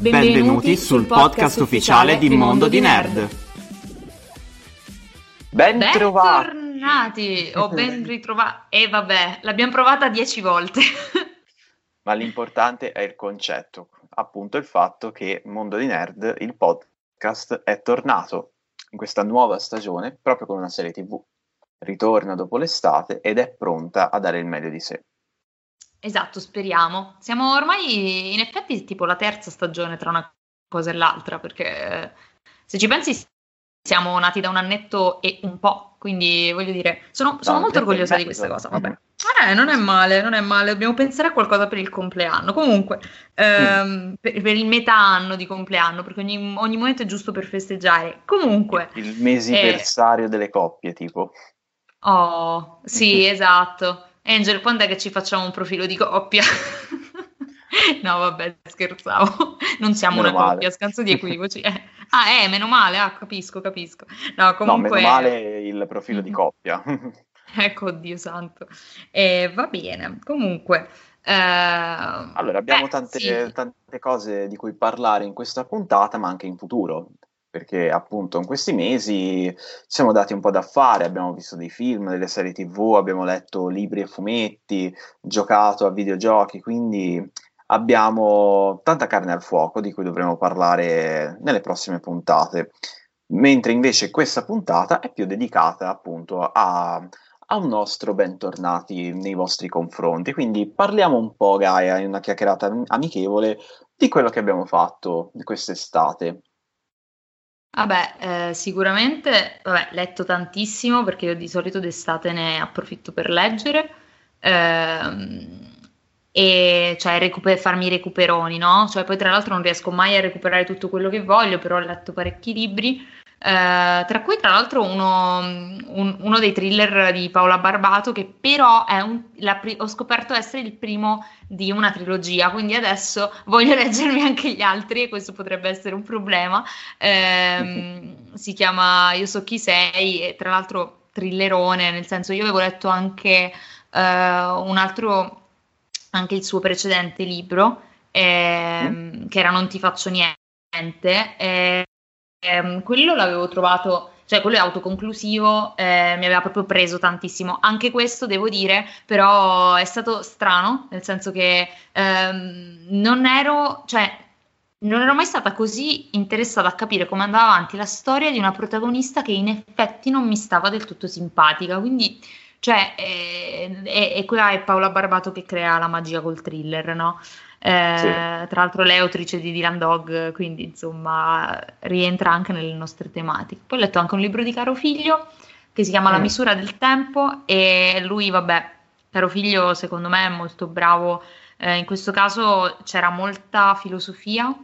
Benvenuti sul podcast ufficiale di Mondo di Nerd. Ben trovati! Bentornati o ben ritrovati. E vabbè, l'abbiamo provata dieci volte. Ma l'importante è il concetto, appunto il fatto che Mondo di Nerd, il podcast, è tornato in questa nuova stagione proprio con una serie TV. Ritorna dopo l'estate ed è pronta a dare il meglio di sé. Esatto, speriamo. Siamo ormai in effetti tipo la terza stagione tra una cosa e l'altra, perché se ci pensi siamo nati da un annetto e un po', quindi voglio dire, sono, sono No, molto orgogliosa di questa cosa. Vabbè. Mhm. Eh, non è male, non è male, dobbiamo pensare a qualcosa per il compleanno. Comunque, ehm, per, per il metà anno di compleanno, perché ogni, ogni momento è giusto per festeggiare. Comunque, Il mesiversario delle coppie, tipo. oh, sì, esatto. Angel, quando è che ci facciamo un profilo di coppia? No, vabbè, scherzavo. Non siamo Meno una male. coppia, scanso di equivoci. Eh. Ah, eh, meno male, ah, capisco, capisco. No, No, comunque... meno male il profilo di coppia. Ecco, Dio santo. Eh, va bene, comunque... eh, Allora, abbiamo beh, tante, sì. tante cose di cui parlare in questa puntata, ma anche in futuro, perché appunto in questi mesi ci siamo dati un po' da fare, abbiamo visto dei film, delle serie TV, abbiamo letto libri e fumetti, giocato a videogiochi, quindi abbiamo tanta carne al fuoco di cui dovremo parlare nelle prossime puntate. Mentre invece questa puntata è più dedicata appunto a, a un nostro bentornati nei vostri confronti. Quindi parliamo un po', Gaia, in una chiacchierata am- amichevole di quello che abbiamo fatto quest'estate. Vabbè, eh, sicuramente, vabbè, letto tantissimo perché io di solito d'estate ne approfitto per leggere ehm, e cioè recupe- farmi recuperoni, no? Cioè poi tra l'altro non riesco mai a recuperare tutto quello che voglio, però ho letto parecchi libri, eh, tra cui tra l'altro uno, un- uno dei thriller di Paola Barbato che però è un, la ho scoperto essere il primo di una trilogia, quindi adesso voglio leggermi anche gli altri e questo potrebbe essere un problema. Ehm, si chiama Io so chi sei e tra l'altro thrillerone, nel senso io avevo letto anche eh, un altro, anche il suo precedente libro, ehm, che era Non ti faccio niente, e, ehm, quello l'avevo trovato, cioè quello è autoconclusivo, eh, mi aveva proprio preso tantissimo. Anche questo devo dire, però è stato strano, nel senso che ehm, non ero, cioè non ero mai stata così interessata a capire come andava avanti la storia di una protagonista che in effetti non mi stava del tutto simpatica. Quindi, cioè, eh, e, e qua è Paola Barbato che crea la magia col thriller, no? Eh, Tra l'altro lei è autrice di Dylan Dog, quindi insomma rientra anche nelle nostre tematiche. Poi ho letto anche un libro di Caro Figlio che si chiama La Mm. misura del tempo e lui, vabbè, Caro Figlio secondo me è molto bravo. Eh, in questo caso c'era molta filosofia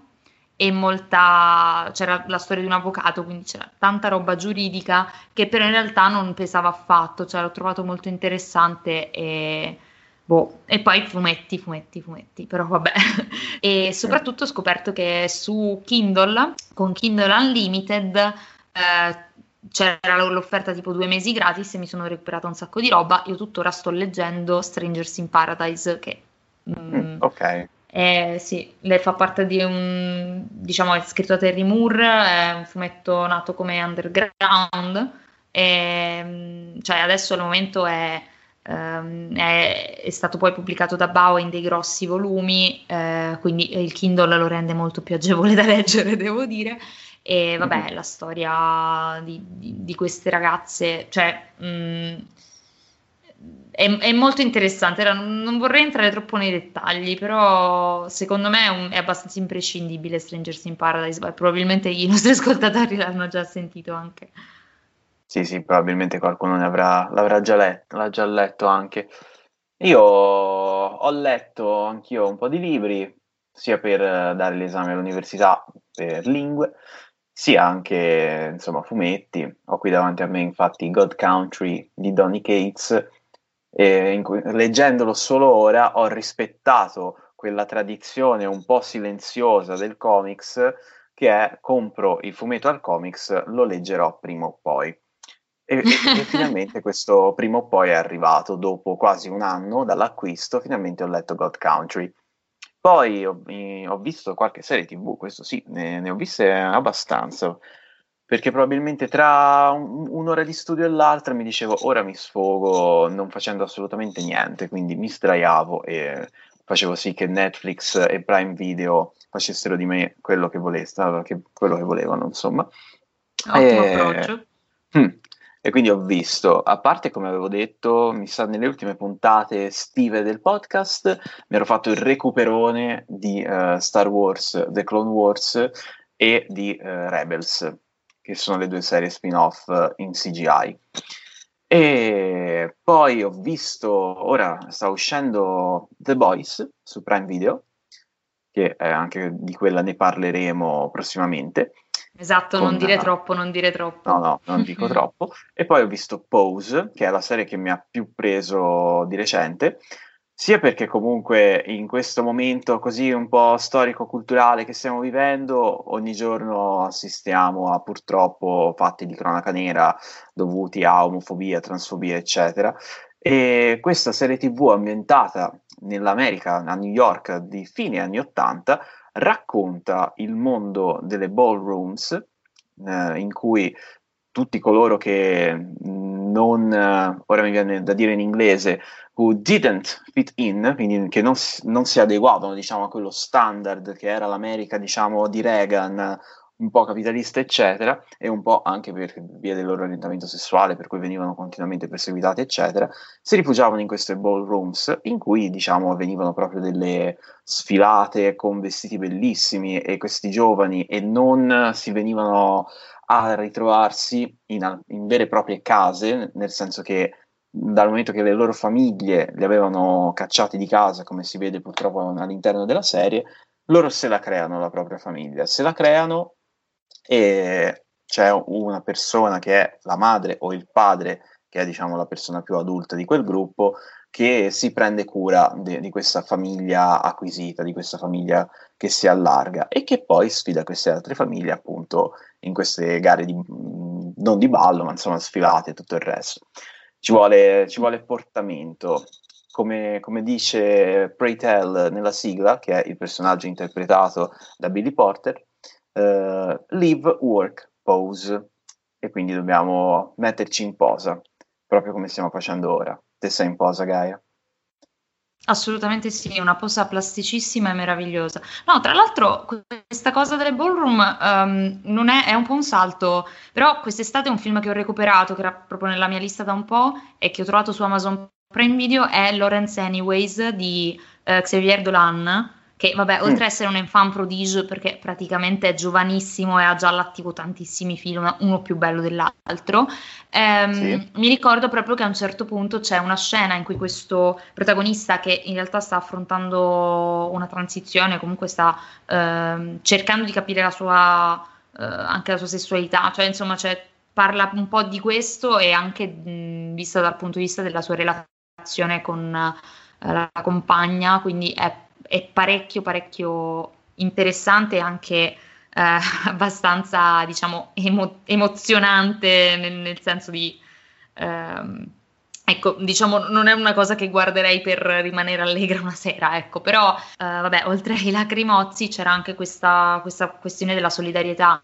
e molta c'era la storia di un avvocato, quindi c'era tanta roba giuridica che però in realtà non pesava affatto, cioè l'ho trovato molto interessante e boh, e poi fumetti, fumetti, fumetti, però vabbè. E soprattutto ho scoperto che su Kindle, con Kindle Unlimited, eh, c'era l'offerta tipo due mesi gratis e mi sono recuperata un sacco di roba. Io tuttora sto leggendo Strangers in Paradise, che mm, Mm, ok. Eh, sì, lei fa parte di un, diciamo, è scritto da Terry Moore, è un fumetto nato come underground, e, mm, cioè adesso al momento è, ehm, è- è stato poi pubblicato da Bao in dei grossi volumi, eh, quindi il Kindle lo rende molto più agevole da leggere, devo dire. E vabbè, Mhm. la storia di, di- di queste ragazze, cioè, mm, è, è molto interessante. Ora, non, vorrei entrare troppo nei dettagli, però secondo me è, un- è abbastanza imprescindibile Strangers in Paradise. Probabilmente i nostri ascoltatori l'hanno già sentito anche. Sì, sì, probabilmente qualcuno ne avrà, l'avrà già letto, l'ha già letto anche. Io ho letto anch'io un po' di libri, sia per dare l'esame all'università per lingue, sia anche insomma fumetti. Ho qui davanti a me infatti God Country di Donny Cates e cui, leggendolo solo ora ho rispettato quella tradizione un po' silenziosa del comics che è compro il fumetto al comics, lo leggerò prima o poi. E, e, e finalmente questo prima o poi è arrivato, dopo quasi un anno dall'acquisto, finalmente ho letto God Country. Poi ho, ho visto qualche serie tv, questo sì, ne, ne ho viste abbastanza perché probabilmente tra un, un'ora di studio e l'altra mi dicevo ora mi sfogo non facendo assolutamente niente, quindi mi sdraiavo e facevo sì che Netflix e Prime Video facessero di me quello che, volessero, che, quello che volevano, insomma. Ottimo e, approccio. Hmm, e quindi ho visto, a parte come avevo detto, mi sa nelle ultime puntate estive del podcast, mi ero fatto il recuperone di uh, Star Wars, The Clone Wars e di uh, Rebels che sono le due serie spin-off in CGI. E poi ho visto, ora sta uscendo The Boys su Prime Video, che anche di quella ne parleremo prossimamente. Esatto, non dire troppo, non dire troppo. No, no, non dico troppo. E poi ho visto Pose, che è la serie che mi ha più preso di recente, sia perché comunque in questo momento così un po' storico-culturale che stiamo vivendo, ogni giorno assistiamo a purtroppo fatti di cronaca nera dovuti a omofobia, transfobia, eccetera. E questa serie TV ambientata nell'America, a New York, di fine anni 80, racconta il mondo delle ballrooms, eh, in cui tutti coloro che non, ora mi viene da dire in inglese, who didn't fit in, quindi che non, non si adeguavano diciamo, a quello standard che era l'America diciamo, di Reagan, un po' capitalista, eccetera, e un po' anche per via del loro orientamento sessuale, per cui venivano continuamente perseguitati, eccetera, si rifugiavano in queste ballrooms in cui, diciamo, avvenivano proprio delle sfilate con vestiti bellissimi e questi giovani e non si venivano a ritrovarsi in, in vere e proprie case, nel senso che dal momento che le loro famiglie li avevano cacciati di casa, come si vede purtroppo all'interno della serie, loro se la creano la propria famiglia, se la creano e c'è una persona che è la madre o il padre, che è diciamo la persona più adulta di quel gruppo, che si prende cura de- di questa famiglia acquisita, di questa famiglia che si allarga e che poi sfida queste altre famiglie appunto in queste gare di, non di ballo, ma insomma sfilate e tutto il resto ci vuole, ci vuole portamento. Come, come, dice Pray Tell nella sigla, che è il personaggio interpretato da Billy Porter, uh, live, work, pose. E quindi dobbiamo metterci in posa, proprio come stiamo facendo ora. Te sei in posa, Gaia? Assolutamente sì, una posa plasticissima e meravigliosa. No, tra l'altro questa cosa delle ballroom um, non è, è, un po' un salto, però quest'estate un film che ho recuperato, che era proprio nella mia lista da un po' e che ho trovato su Amazon Prime Video è Lawrence Anyways di uh, Xavier Dolan, che vabbè, oltre mm. ad essere un enfant prodige perché praticamente è giovanissimo e ha già attivo tantissimi film, uno più bello dell'altro, ehm, sì. mi ricordo proprio che a un certo punto c'è una scena in cui questo protagonista che in realtà sta affrontando una transizione, comunque sta ehm, cercando di capire la sua, eh, anche la sua sessualità, cioè insomma parla un po' di questo e anche mh, visto dal punto di vista della sua relazione con eh, la compagna, quindi è è parecchio, parecchio interessante e anche eh, abbastanza, diciamo, emo- emozionante nel, nel, senso di... Ehm, ecco, diciamo, non è una cosa che guarderei per rimanere allegra una sera, ecco, però, eh, vabbè, oltre ai lacrimozzi c'era anche questa, questa questione della solidarietà,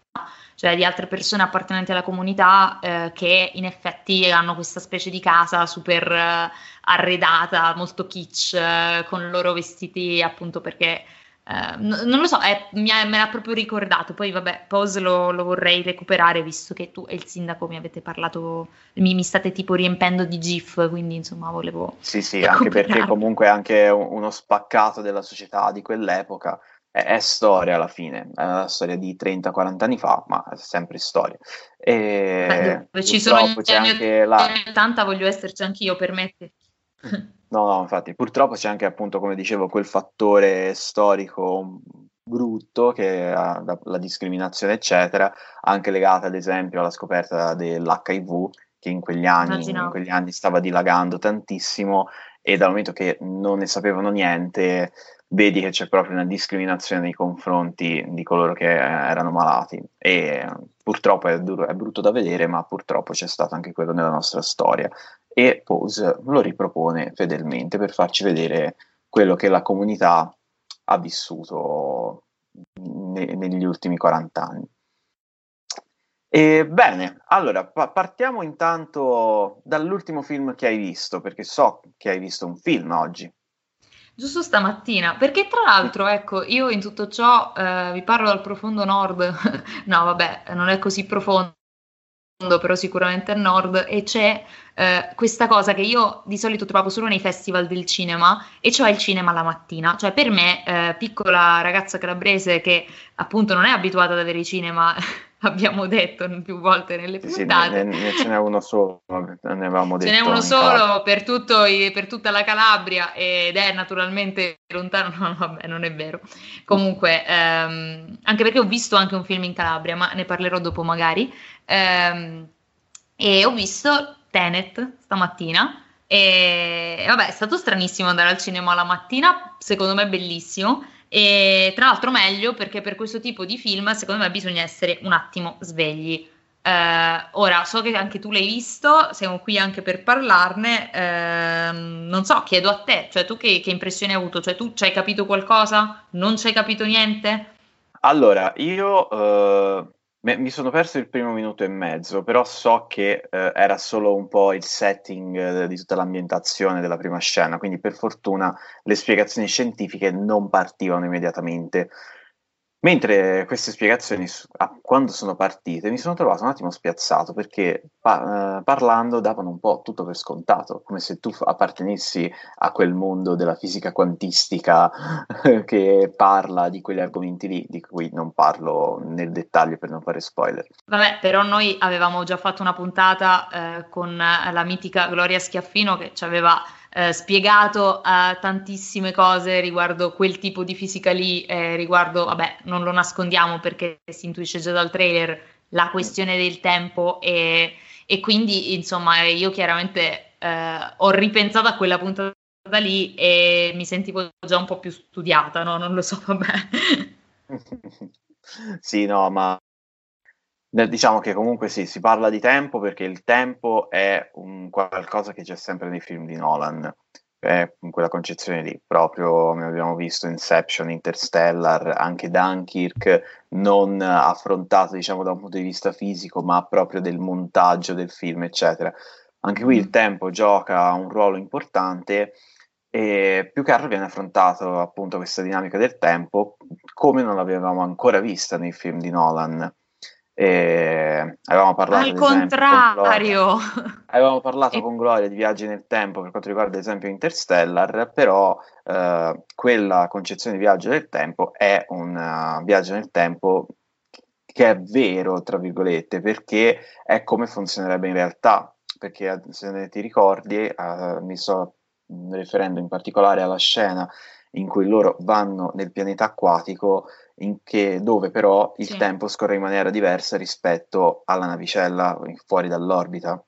cioè di altre persone appartenenti alla comunità eh, che in effetti hanno questa specie di casa super eh, arredata, molto kitsch, eh, con i loro vestiti appunto perché... N- non lo so, è, mi ha, me l'ha proprio ricordato. Poi, vabbè, Pose lo, lo, vorrei recuperare visto che tu e il sindaco mi avete parlato, mi, mi state tipo riempendo di GIF. Quindi, insomma, volevo. Sì, sì, anche perché comunque è anche uno spaccato della società di quell'epoca è, è, storia alla fine, è una storia di 30-40 anni fa, ma è sempre storia. E Beh, ci sono gli anni 80 la... voglio esserci anch'io, permetti. No, no, infatti, purtroppo c'è anche appunto, come dicevo, quel fattore storico brutto che ha la discriminazione, eccetera, anche legata ad esempio alla scoperta dell'HIV che in quegli anni, in quegli anni stava dilagando tantissimo e dal momento che non ne sapevano niente, vedi che c'è proprio una discriminazione nei confronti di coloro che erano malati. E purtroppo è, duro, è brutto da vedere, ma purtroppo c'è stato anche quello nella nostra storia e Pose lo ripropone fedelmente per farci vedere quello che la comunità ha vissuto ne- negli ultimi 40 anni. E bene, allora pa- partiamo intanto dall'ultimo film che hai visto, perché so che hai visto un film oggi. Giusto stamattina, perché tra l'altro, ecco, io in tutto ciò eh, vi parlo dal profondo nord, no vabbè, non è così profondo, però sicuramente a nord, e c'è eh, questa cosa che io di solito trovavo solo nei festival del cinema, e cioè il cinema la mattina. Cioè per me, eh, piccola ragazza calabrese che appunto non è abituata ad avere i cinema abbiamo detto più volte nelle puntate. Sì, ne, ne, ce n'è uno solo, ne avevamo detto. Ce n'è uno solo per, tutto, per, tutta la Calabria ed è naturalmente lontano, no, vabbè, non è vero. Comunque, ehm, anche perché ho visto anche un film in Calabria, ma ne parlerò dopo magari. Ehm, e ho visto Tenet stamattina. E vabbè, è stato stranissimo andare al cinema la mattina, secondo me bellissimo. E tra l'altro meglio perché per questo tipo di film secondo me bisogna essere un attimo svegli. Eh, ora, so che anche tu l'hai visto, siamo qui anche per parlarne. Eh, non so, chiedo a te, cioè tu che, che impressione hai avuto? Cioè tu ci hai capito qualcosa? Non ci hai capito niente? Allora, io uh, mi sono perso il primo minuto e mezzo, però so che eh, era solo un po' il setting eh, di tutta l'ambientazione della prima scena, quindi per fortuna le spiegazioni scientifiche non partivano immediatamente. Mentre queste spiegazioni, quando sono partite, mi sono trovato un attimo spiazzato perché pa- eh, parlando davano un po' tutto per scontato, come se tu appartenessi a quel mondo della fisica quantistica che parla di quegli argomenti lì, di cui non parlo nel dettaglio per non fare spoiler. Vabbè, però noi avevamo già fatto una puntata eh, con la mitica Gloria Schiaffino che ci aveva eh, spiegato uh, tantissime cose riguardo quel tipo di fisica lì, eh, riguardo, vabbè, non lo nascondiamo perché si intuisce già dal trailer la questione del tempo e, e quindi, insomma, io chiaramente eh, ho ripensato a quella puntata lì e mi sentivo già un po' più studiata, no? Non lo so, vabbè. sì, no, ma Diciamo che comunque sì, si parla di tempo perché il tempo è un qualcosa che c'è sempre nei film di Nolan, è quella concezione lì, proprio come abbiamo visto Inception, Interstellar, anche Dunkirk, non affrontato diciamo da un punto di vista fisico, ma proprio del montaggio del film, eccetera. Anche qui il mm. tempo gioca un ruolo importante e più che altro viene affrontato appunto questa dinamica del tempo come non l'avevamo ancora vista nei film di Nolan e avevamo parlato al contrario. Avevamo parlato e... con Gloria di viaggi nel tempo per quanto riguarda ad esempio Interstellar però eh, quella concezione di viaggio nel tempo è un uh, viaggio nel tempo che è vero tra virgolette perché è come funzionerebbe in realtà. Perché se ne ti ricordi uh, mi sto riferendo in particolare alla scena in cui loro vanno nel pianeta acquatico che, dove però il sì. tempo scorre in maniera diversa rispetto alla navicella fuori dall'orbita.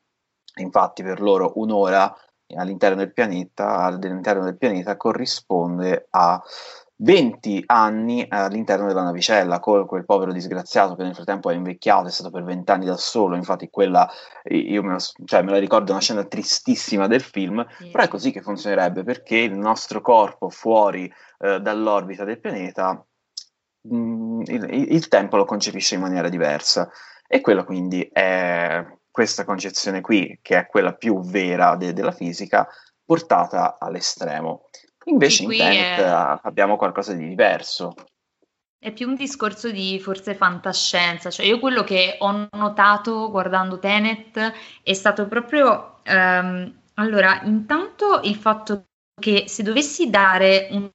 Infatti per loro un'ora all'interno del pianeta, all'interno del pianeta corrisponde a 20 anni all'interno della navicella, con quel povero disgraziato che nel frattempo è invecchiato, è stato per 20 anni da solo, infatti quella, io me, lo, cioè, me la ricordo una scena tristissima del film, sì. però è così che funzionerebbe, perché il nostro corpo fuori eh, dall'orbita del pianeta Mm, il, il, tempo lo concepisce in maniera diversa e quella quindi è questa concezione qui, che è quella più vera de- della fisica, portata all'estremo. Invece in Tenet è... abbiamo qualcosa di diverso. È più un discorso di forse fantascienza, cioè io quello che ho notato guardando Tenet è stato proprio, um, allora, intanto il fatto che se dovessi dare un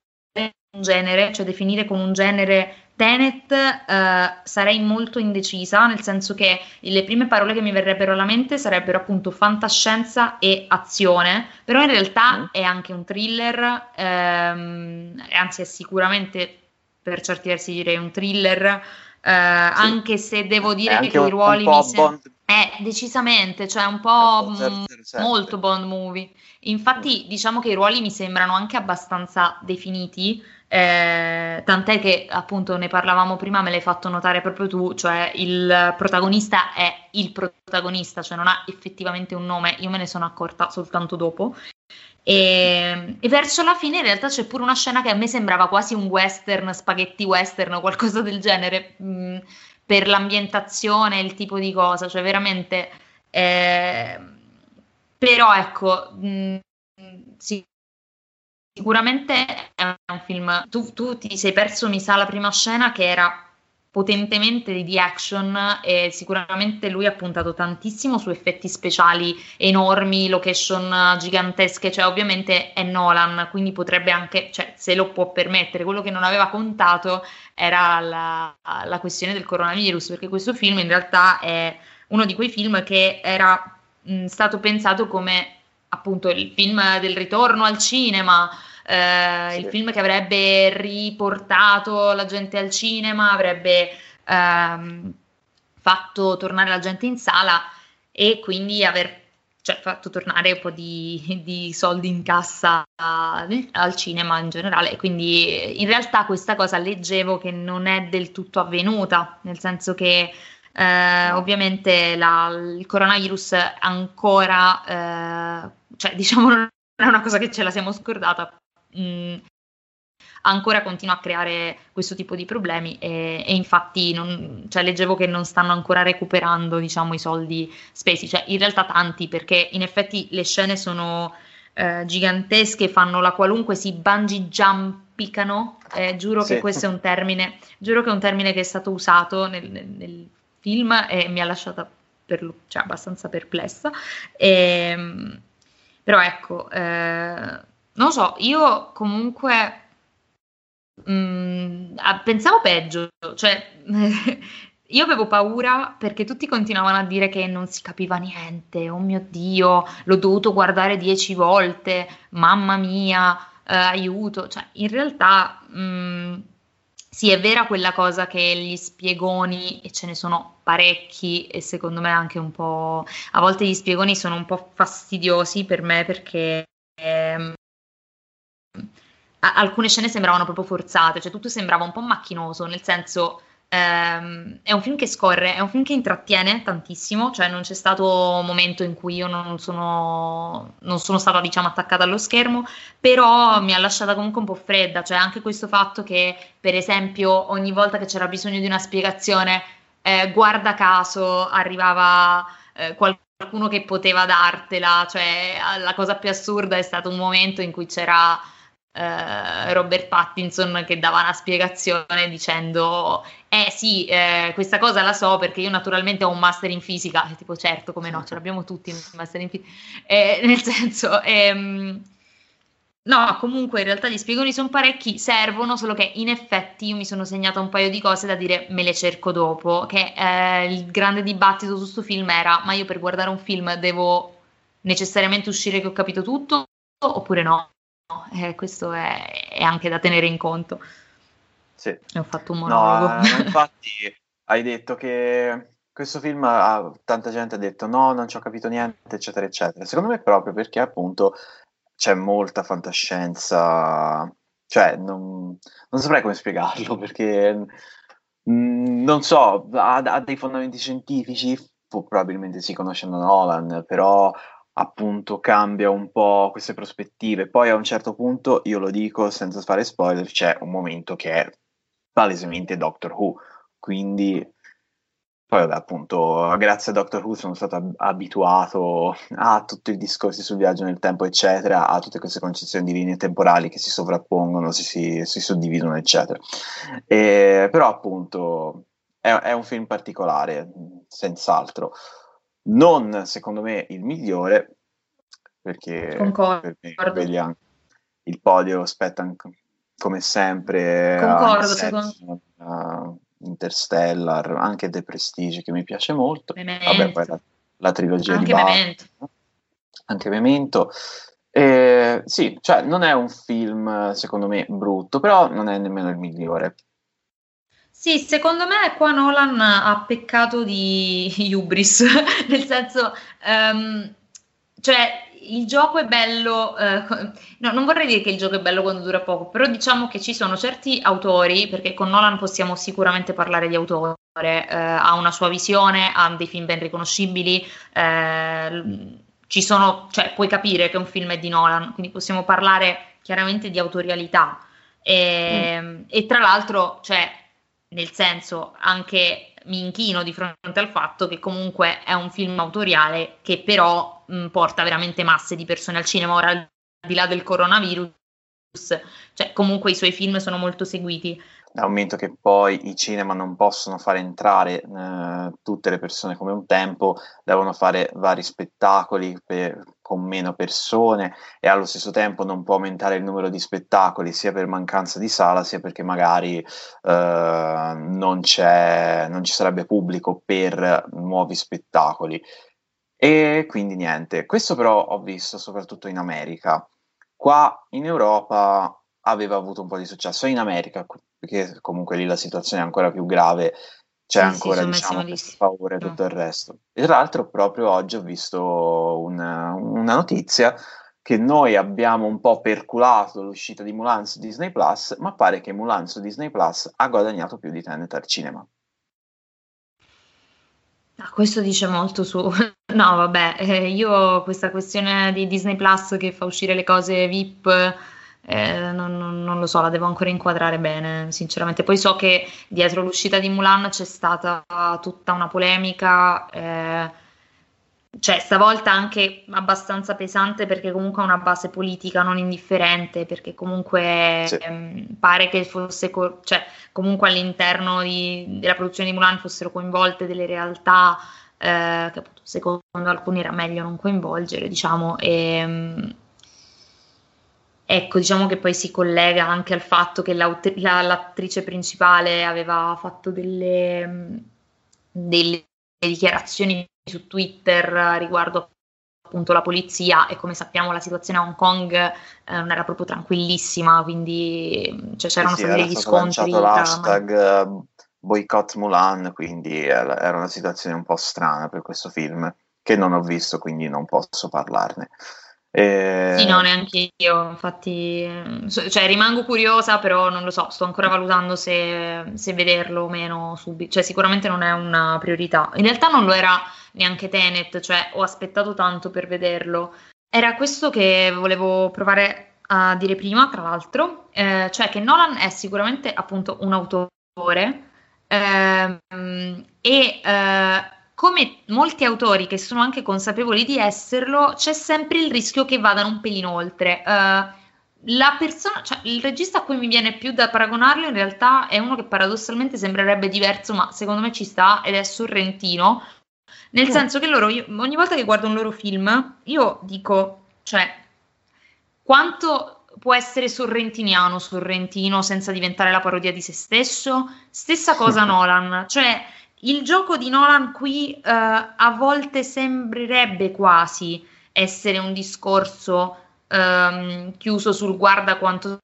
genere, cioè definire con un genere Tenet, eh, sarei molto indecisa, nel senso che le prime parole che mi verrebbero alla mente sarebbero appunto fantascienza e azione, però in realtà mm. è anche un thriller, ehm, anzi è sicuramente per certi versi direi un thriller, eh, sì. anche se devo dire che i ruoli mi sembrano... Eh, decisamente, cioè un po' m- molto Bond movie. Infatti, diciamo che i ruoli mi sembrano anche abbastanza definiti, eh, tant'è che appunto ne parlavamo prima, me l'hai fatto notare proprio tu, cioè il protagonista è il protagonista, cioè non ha effettivamente un nome, io me ne sono accorta soltanto dopo. E, e, verso la fine in realtà c'è pure una scena che a me sembrava quasi un western, spaghetti western o qualcosa del genere, mh, mm, per l'ambientazione, il tipo di cosa, cioè veramente... Eh, però ecco, mh, mm, Sicuramente è un film. Tu, tu, ti sei perso, mi sa, la prima scena che era potentemente di action e sicuramente lui ha puntato tantissimo su effetti speciali enormi, location gigantesche, cioè ovviamente è Nolan, quindi potrebbe anche, cioè se lo può permettere, quello che non aveva contato era la, la questione del coronavirus, perché questo film in realtà è uno di quei film che era mh, stato pensato come appunto il film del ritorno al cinema, eh, sì. il film che avrebbe riportato la gente al cinema, avrebbe ehm, fatto tornare la gente in sala e quindi aver cioè, fatto tornare un po' di, di soldi in cassa al cinema in generale. Quindi in realtà questa cosa leggevo che non è del tutto avvenuta, nel senso che eh, ovviamente la, il coronavirus ancora eh, cioè diciamo non è una cosa che ce la siamo scordata, mh, mm, ancora continua a creare questo tipo di problemi e, e infatti non, cioè, leggevo che non stanno ancora recuperando diciamo, i soldi spesi, cioè in realtà tanti perché in effetti le scene sono eh, gigantesche, fanno la qualunque, si bungee jumpicano, eh, giuro sì. che questo è un termine, giuro che è un termine che è stato usato nel, nel film e mi ha lasciata per, cioè, abbastanza perplessa. E, ehm, però ecco, eh, non so, io comunque mh, mm, pensavo peggio, cioè io avevo paura perché tutti continuavano a dire che non si capiva niente, oh mio Dio, l'ho dovuto guardare dieci volte, mamma mia, eh, aiuto, cioè in realtà... Mh, mm, sì, è vera quella cosa che gli spiegoni, e ce ne sono parecchi, e secondo me anche un po'. A volte gli spiegoni sono un po' fastidiosi per me perché. Ehm, alcune scene sembravano proprio forzate, cioè tutto sembrava un po' macchinoso, nel senso ehm, è un film che scorre, è un film che intrattiene tantissimo, cioè non c'è stato un momento in cui io non sono, non sono stata diciamo attaccata allo schermo, però mi ha lasciata comunque un po' fredda, cioè anche questo fatto che per esempio ogni volta che c'era bisogno di una spiegazione, eh, guarda caso arrivava eh, qualcuno che poteva dartela, cioè la cosa più assurda è stato un momento in cui c'era eh, Robert Pattinson che dava una spiegazione dicendo eh sì, eh, questa cosa la so perché io naturalmente ho un master in fisica, e tipo certo, come no, ce l'abbiamo tutti un master in fisica, eh, nel senso, ehm, no, comunque in realtà gli spiegoni sono parecchi, servono, solo che in effetti io mi sono segnata un paio di cose da dire me le cerco dopo, che eh, il grande dibattito su questo film era ma io per guardare un film devo necessariamente uscire che ho capito tutto oppure no? Eh, questo è, è, anche da tenere in conto. Sì. Ho fatto un monologo. No, eh, infatti hai detto che questo film, ha, tanta gente ha detto no, non ci ho capito niente, eccetera, eccetera. Secondo me proprio perché appunto c'è molta fantascienza, cioè non, non saprei come spiegarlo perché mh, mm, non so, ha, ha, dei fondamenti scientifici, probabilmente si conoscendo Nolan, però appunto cambia un po' queste prospettive. Poi a un certo punto, io lo dico senza fare spoiler, c'è un momento che è palesemente Doctor Who, quindi poi appunto, grazie a Doctor Who sono stato abituato a tutti i discorsi sul viaggio nel tempo, eccetera, a tutte queste concezioni di linee temporali che si sovrappongono, si, si, si suddividono, eccetera. E, però appunto è, è un film particolare, senz'altro non secondo me il migliore, perché Concordo. per me, il podio spetta come sempre. Concordo, secondo uh, Interstellar, anche The Prestige che mi piace molto. Memento. Vabbè, poi la, la trilogia anche di Memento. Anche Memento. Eh, sì, cioè non è un film secondo me brutto, però non è nemmeno il migliore. Sì, secondo me qua Nolan ha peccato di hubris, nel senso, um, cioè il gioco è bello, eh, no, non vorrei dire che il gioco è bello quando dura poco, però diciamo che ci sono certi autori, perché con Nolan possiamo sicuramente parlare di autore, eh, ha una sua visione, ha dei film ben riconoscibili, eh, ci sono, cioè puoi capire che un film è di Nolan, quindi possiamo parlare chiaramente di autorialità. E, mm. e tra l'altro, cioè, nel senso, anche mi inchino di fronte al fatto che comunque è un film autoriale che però mh, porta veramente masse di persone al cinema. Ora, al di là del coronavirus, cioè comunque i suoi film sono molto seguiti dal momento che poi i cinema non possono fare entrare eh, tutte le persone come un tempo, devono fare vari spettacoli per, con meno persone e allo stesso tempo non può aumentare il numero di spettacoli sia per mancanza di sala sia perché magari eh, non, c'è, non ci sarebbe pubblico per nuovi spettacoli. E quindi niente, questo però ho visto soprattutto in America. Qua in Europa aveva avuto un po' di successo, in America perché comunque lì la situazione è ancora più grave, c'è sì, ancora sì, diciamo, questo paura e tutto il resto. E tra l'altro proprio oggi ho visto una, una notizia che noi abbiamo un po' perculato l'uscita di Mulan su Disney Plus, ma pare che Mulan su Disney Plus ha guadagnato più di Tenet al cinema. Ah, questo dice molto su... No, vabbè, eh, io questa questione di Disney Plus che fa uscire le cose VIP eh, non, non, non, lo so, la devo ancora inquadrare bene, sinceramente. Poi so che dietro l'uscita di Mulan c'è stata tutta una polemica, eh, cioè stavolta anche abbastanza pesante perché comunque ha una base politica non indifferente, perché comunque sì. ehm, pare che fosse, co- cioè comunque all'interno di, della produzione di Mulan fossero coinvolte delle realtà eh, che appunto secondo alcuni era meglio non coinvolgere, diciamo, e ehm, Ecco, diciamo che poi si collega anche al fatto che la, l'attrice principale aveva fatto delle, delle, dichiarazioni su Twitter riguardo appunto la polizia e come sappiamo la situazione a Hong Kong eh, non era proprio tranquillissima, quindi cioè, c'erano sì, stati degli scontri. Tra... l'hashtag eh, boycott Mulan, quindi era una situazione un po' strana per questo film che non ho visto, quindi non posso parlarne. E... Sì, no, neanche io, infatti, cioè, rimango curiosa, però non lo so, sto ancora valutando se, se, vederlo o meno subito, cioè sicuramente non è una priorità. In realtà non lo era neanche Tenet, cioè ho aspettato tanto per vederlo. Era questo che volevo provare a dire prima, tra l'altro, eh, cioè che Nolan è sicuramente appunto un autore ehm, e... Eh, come molti autori che sono anche consapevoli di esserlo, c'è sempre il rischio che vadano un pelino oltre. Uh, la persona, cioè il regista a cui mi viene più da paragonarlo in realtà è uno che paradossalmente sembrerebbe diverso, ma secondo me ci sta ed è Sorrentino. Nel mm. senso che loro, io, ogni volta che guardo un loro film, io dico, cioè, quanto può essere sorrentiniano Sorrentino senza diventare la parodia di se stesso? Stessa cosa Nolan, cioè il gioco di Nolan qui uh, a volte sembrerebbe quasi essere un discorso um, chiuso sul guarda quanto,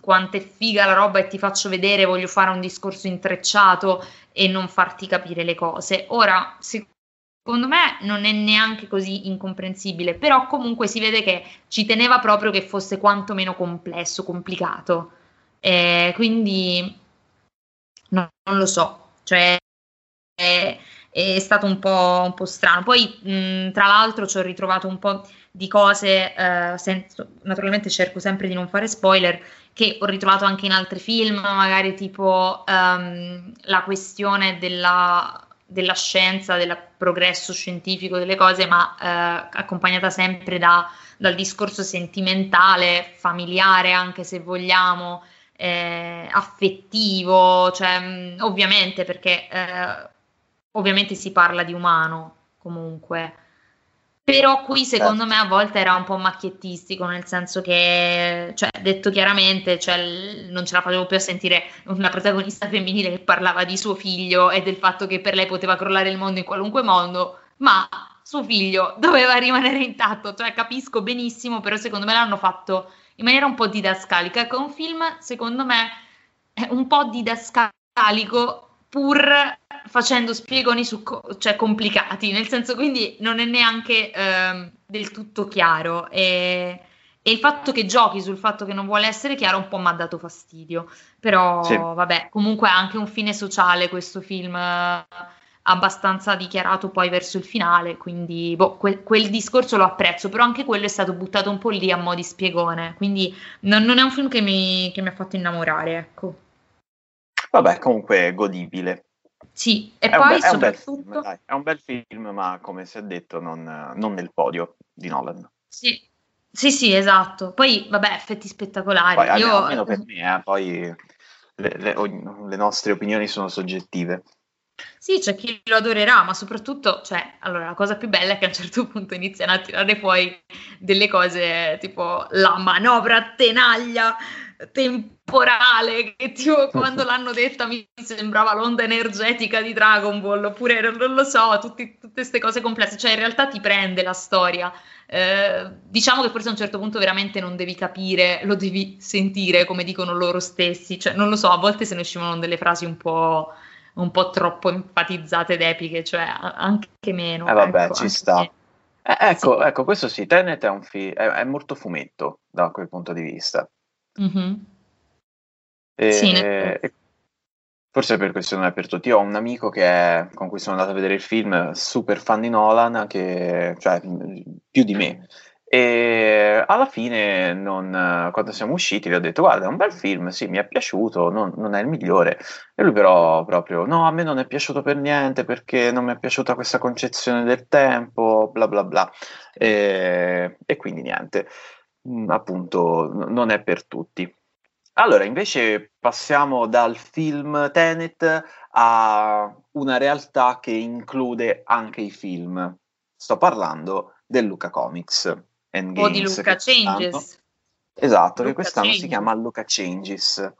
quanto è figa la roba e ti faccio vedere, voglio fare un discorso intrecciato e non farti capire le cose. Ora, secondo me non è neanche così incomprensibile, però comunque si vede che ci teneva proprio che fosse quantomeno complesso, complicato. Eh, quindi no, non lo so, cioè è, stato un po', un po', strano. Poi, mh, tra l'altro, ci ho ritrovato un po' di cose, eh, senso, naturalmente cerco sempre di non fare spoiler, che ho ritrovato anche in altri film, magari tipo um, la questione della, della, scienza, del progresso scientifico delle cose, ma eh, accompagnata sempre da, dal discorso sentimentale, familiare anche se vogliamo, eh, affettivo, cioè ovviamente perché eh, ovviamente si parla di umano comunque. Però qui secondo certo. me a volte era un po' macchiettistico, nel senso che, cioè, detto chiaramente, cioè, non ce la facevo più a sentire una protagonista femminile che parlava di suo figlio e del fatto che per lei poteva crollare il mondo in qualunque mondo, ma suo figlio doveva rimanere intatto. Cioè, capisco benissimo, però secondo me l'hanno fatto in maniera un po' didascalica. Ecco, un film, secondo me, è un po' didascalico pur facendo spiegoni su cioè complicati, nel senso quindi non è neanche eh, del tutto chiaro e, e, il fatto che giochi sul fatto che non vuole essere chiaro un po' mi ha dato fastidio, però sì. vabbè, comunque ha anche un fine sociale questo film eh, abbastanza dichiarato poi verso il finale, quindi boh, quel, quel, discorso lo apprezzo, però anche quello è stato buttato un po' lì a mo' di spiegone, quindi non, non è un film che mi, che mi ha fatto innamorare, ecco. Vabbè, comunque godibile. Sì, e è poi un be- soprattutto... È un, film, dai, è un bel film, ma come si è detto, non, non nel podio di Nolan. Sì, sì, sì, esatto. Poi, vabbè, effetti spettacolari. Poi, Io... Almeno per me, eh, poi le, le, le, nostre opinioni sono soggettive. Sì, c'è chi lo adorerà, ma soprattutto, cioè, allora, la cosa più bella è che a un certo punto iniziano a tirare fuori delle cose tipo la manovra tenaglia temporale che tipo quando l'hanno detta mi sembrava l'onda energetica di Dragon Ball oppure non, lo so, tutti, tutte queste cose complesse, cioè in realtà ti prende la storia. Eh, diciamo che forse a un certo punto veramente non devi capire, lo devi sentire come dicono loro stessi, cioè non lo so, a volte se ne uscivano delle frasi un po' un po' troppo enfatizzate ed epiche, cioè anche meno. Eh vabbè, ecco, ci sta. Se... Eh, ecco, sì. ecco, questo sì, Tenet è, un fi- è, è molto fumetto da quel punto di vista. Mm-hmm. E, sì, e forse per questo non è per tutti. Io ho un amico è, con cui sono andato a vedere il film, super fan di Nolan, che, cioè più di me. E alla fine, non, quando siamo usciti, gli ho detto: Guarda, è un bel film, sì, mi è piaciuto, non, non, è il migliore. E lui, però, proprio no, a me non è piaciuto per niente perché non mi è piaciuta questa concezione del tempo, bla bla bla. E, e quindi niente. Mm, appunto non è per tutti. Allora, invece passiamo dal film Tenet a una realtà che include anche i film. Sto parlando del Luca Comics. o di Luca Changes. Esatto, Luca che quest'anno Changes. si chiama Luca Changes.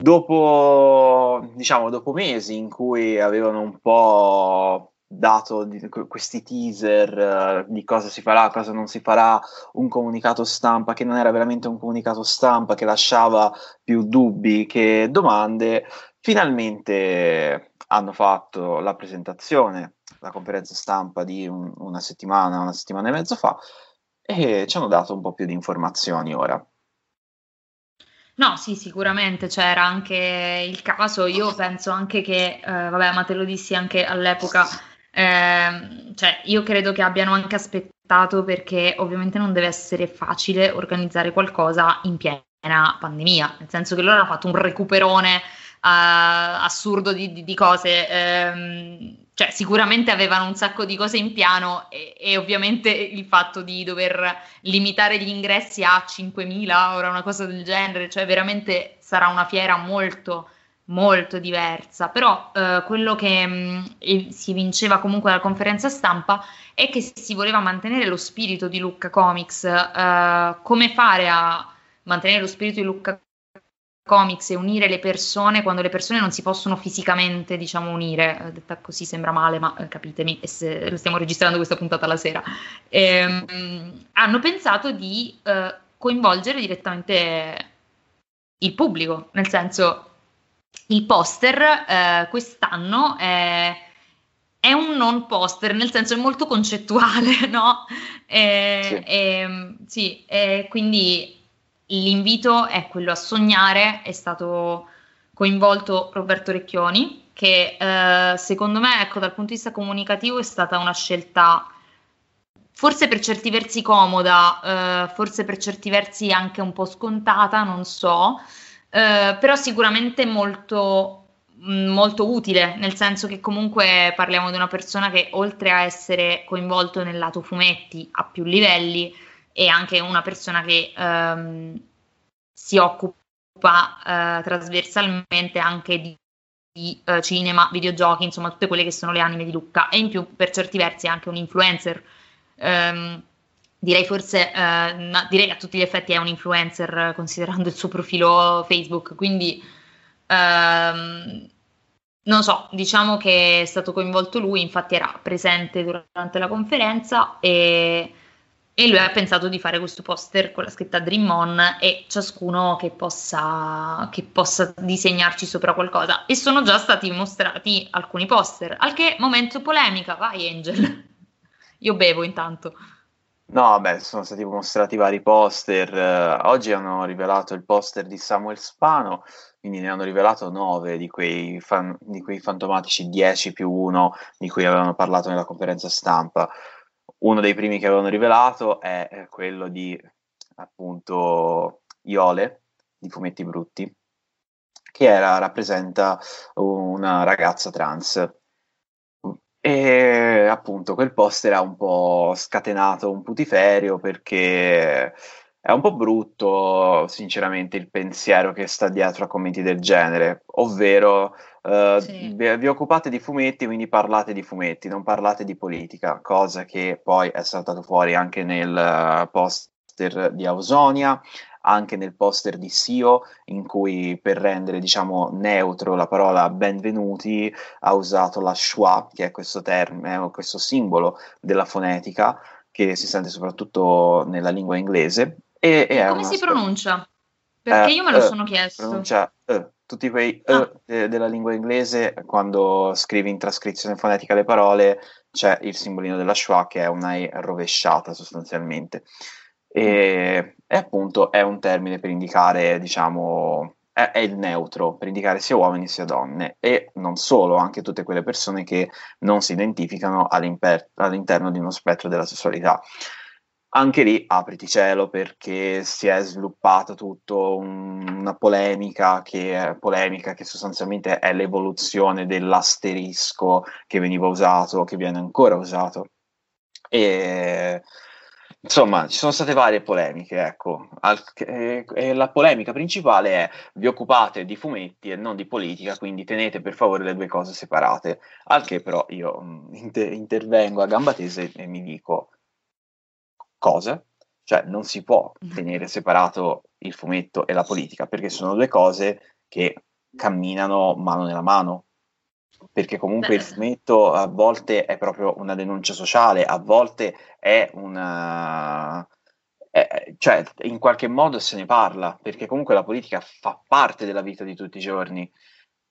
Dopo, diciamo, dopo mesi in cui avevano un po' dato di, questi teaser uh, di cosa si farà, cosa non si farà, un comunicato stampa che non era veramente un comunicato stampa, che lasciava più dubbi che domande, finalmente hanno fatto la presentazione, la conferenza stampa di un, una settimana, una settimana e mezzo fa e ci hanno dato un po' più di informazioni ora. No, sì, sicuramente c'era anche il caso. Io penso anche che, eh, vabbè, ma te lo dissi anche all'epoca, eh, cioè, io credo che abbiano anche aspettato perché ovviamente non deve essere facile organizzare qualcosa in piena pandemia, nel senso che loro hanno fatto un recuperone uh, assurdo di, di, di cose. Um, cioè, sicuramente avevano un sacco di cose in piano e, e, ovviamente il fatto di dover limitare gli ingressi a 5.000 ora una cosa del genere, cioè veramente sarà una fiera molto molto diversa, però eh, quello che mh, mm, si vinceva comunque dalla conferenza stampa è che si voleva mantenere lo spirito di Lucca Comics, eh, come fare a mantenere lo spirito di Lucca Comics e unire le persone quando le persone non si possono fisicamente, diciamo, unire, eh, detta così sembra male, ma eh, capitemi, stiamo registrando questa puntata la sera, ehm, hanno pensato di eh, coinvolgere direttamente il pubblico, nel senso il poster eh, quest'anno è, è, un non poster, nel senso è molto concettuale, no? E, sì. E, sì, e quindi l'invito è quello a sognare, è stato coinvolto Roberto Recchioni, che eh, secondo me, ecco, dal punto di vista comunicativo è stata una scelta forse per certi versi comoda, eh, forse per certi versi anche un po' scontata, non so. Eh, però sicuramente molto, mm, molto utile, nel senso che comunque parliamo di una persona che oltre a essere coinvolto nel lato fumetti a più livelli, è anche una persona che ehm, si occupa eh, trasversalmente anche di, di uh, cinema, videogiochi, insomma tutte quelle che sono le anime di Lucca. E in più per certi versi è anche un influencer. Ehm, direi forse, eh, no, direi a tutti gli effetti è un influencer considerando il suo profilo Facebook, quindi ehm, non so, diciamo che è stato coinvolto lui, infatti era presente durante la conferenza e, e lui ha pensato di fare questo poster con la scritta Dream On e ciascuno che possa, che possa disegnarci sopra qualcosa. E sono già stati mostrati alcuni poster, al che momento polemica, vai Angel. Io bevo intanto. No, beh, sono stati mostrati vari poster. Uh, oggi hanno rivelato il poster di Samuel Spano, quindi ne hanno rivelato 9 di quei, fan, di quei fantomatici 10 più 1 di cui avevano parlato nella conferenza stampa. Uno dei primi che avevano rivelato è quello di appunto Iole di Fumetti Brutti, che era, rappresenta una ragazza trans e appunto quel poster ha un po' scatenato un putiferio perché è un po' brutto, sinceramente, il pensiero che sta dietro a commenti del genere, ovvero uh, sì. vi, vi, occupate di fumetti, quindi parlate di fumetti, non parlate di politica, cosa che poi è saltato fuori anche nel poster di Ausonia, anche nel poster di SEO in cui per rendere diciamo neutro la parola benvenuti ha usato la schwa che è questo termine, questo simbolo della fonetica che si sente soprattutto nella lingua inglese. E, e Come si pronuncia? Perché eh, io me lo eh, sono chiesto. Pronuncia eh, tutti quei ah. de- della lingua inglese, quando scrivi in trascrizione fonetica le parole, c'è il simbolino della schwa che è una E rovesciata sostanzialmente. E, e appunto è un termine per indicare, diciamo, è, è, il neutro, per indicare sia uomini sia donne e non solo, anche tutte quelle persone che non si identificano all'interno di uno spettro della sessualità. Anche lì apriti cielo perché si è sviluppata tutta un, una polemica che, polemica che sostanzialmente è l'evoluzione dell'asterisco che veniva usato, che viene ancora usato. E Insomma, ci sono state varie polemiche, ecco. Al, eh, eh, la polemica principale è vi occupate di fumetti e non di politica, quindi tenete per favore le due cose separate. Al che però io mh, mm, inter- intervengo a gamba tese e mi dico cosa? Cioè, non si può tenere separato il fumetto e la politica, perché sono due cose che camminano mano nella mano perché comunque Beh. il fumetto a volte è proprio una denuncia sociale, a volte è una... È, cioè, in qualche modo se ne parla, perché comunque la politica fa parte della vita di tutti i giorni.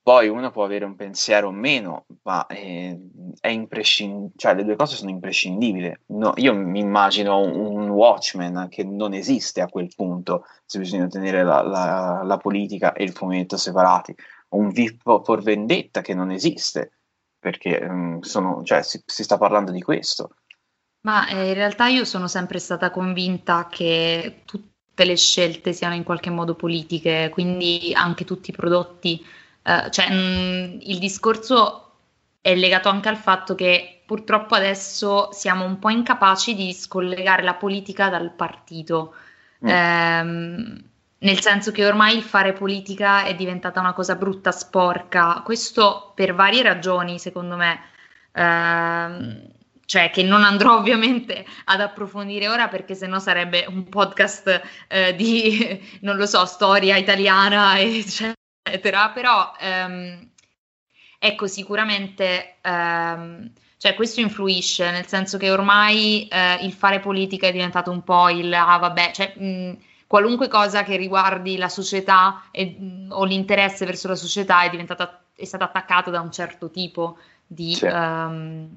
Poi uno può avere un pensiero o meno, ma è, è imprescindibile, cioè le due cose sono imprescindibili. No, io mi immagino un, Watchmen che non esiste a quel punto, se bisogna tenere la, la, la politica e il fumetto separati un V for vendetta che non esiste, perché um, sono, cioè, si, si, sta parlando di questo. Ma eh, in realtà io sono sempre stata convinta che tutte le scelte siano in qualche modo politiche, quindi anche tutti i prodotti, eh, cioè mh, mm, il discorso è legato anche al fatto che purtroppo adesso siamo un po' incapaci di scollegare la politica dal partito. Mm. Ehm, nel senso che ormai il fare politica è diventata una cosa brutta, sporca, questo per varie ragioni, secondo me, ehm, cioè che non andrò ovviamente ad approfondire ora perché sennò sarebbe un podcast eh, di, non lo so, storia italiana, eccetera, però ehm, ecco, sicuramente... Ehm, cioè questo influisce, nel senso che ormai eh, il fare politica è diventato un po' il ah vabbè, cioè mh, qualunque cosa che riguardi la società e, o l'interesse verso la società è, diventata, è stata attaccata da un certo tipo di, sì. um,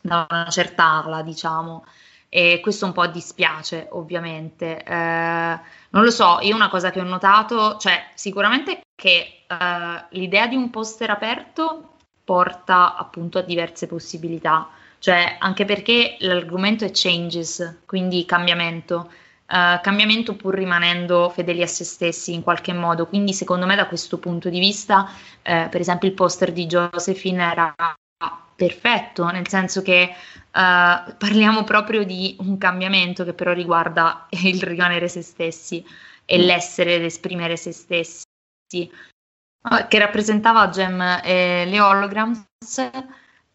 da una certa ala, diciamo. E questo un po' dispiace, ovviamente. Eh, non lo so, io una cosa che ho notato, cioè sicuramente che eh, l'idea di un poster aperto porta appunto a diverse possibilità, cioè anche perché l'argomento è changes, quindi cambiamento uh, cambiamento pur rimanendo fedeli a se stessi in qualche modo. Quindi secondo me da questo punto di vista, eh, per esempio il poster di Josephine era perfetto, nel senso che uh, parliamo proprio di un cambiamento che però riguarda il rimanere se stessi e mm. l'essere ed esprimere se stessi, uh, che rappresentava Gem e le holograms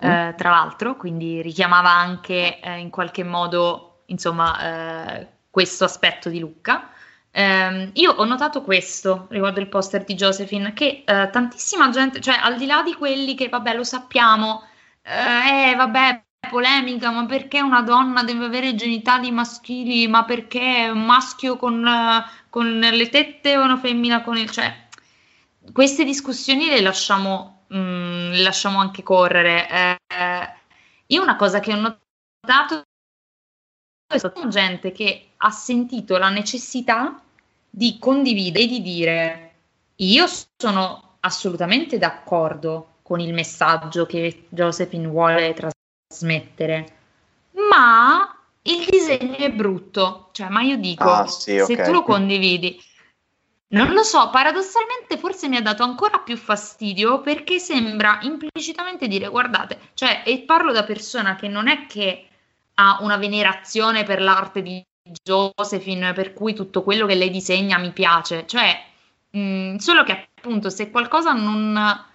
eh, tra l'altro, quindi richiamava anche eh, in qualche modo, insomma, eh, questo aspetto di Lucca. Eh, io ho notato questo riguardo il poster di Josephine, che eh, tantissima gente, cioè al di là di quelli che, vabbè, lo sappiamo, eh, vabbè, polemica, ma perché una donna deve avere genitali maschili, ma perché un maschio con, con le tette o una femmina con il... cioè, queste discussioni le lasciamo, mh, mm, le lasciamo anche correre. Eh, io una cosa che ho notato è stata gente che ha sentito la necessità di condividere e di dire io sono assolutamente d'accordo con il messaggio che Josephine vuole trasmettere, ma il disegno è brutto. Cioè, ma io dico, ah, sì, okay. se tu lo condividi, non lo so, paradossalmente forse mi ha dato ancora più fastidio perché sembra implicitamente dire guardate, cioè, e parlo da persona che non è che ha una venerazione per l'arte di Josephine, per cui tutto quello che lei disegna mi piace, cioè, mh, mm, solo che appunto se qualcosa non...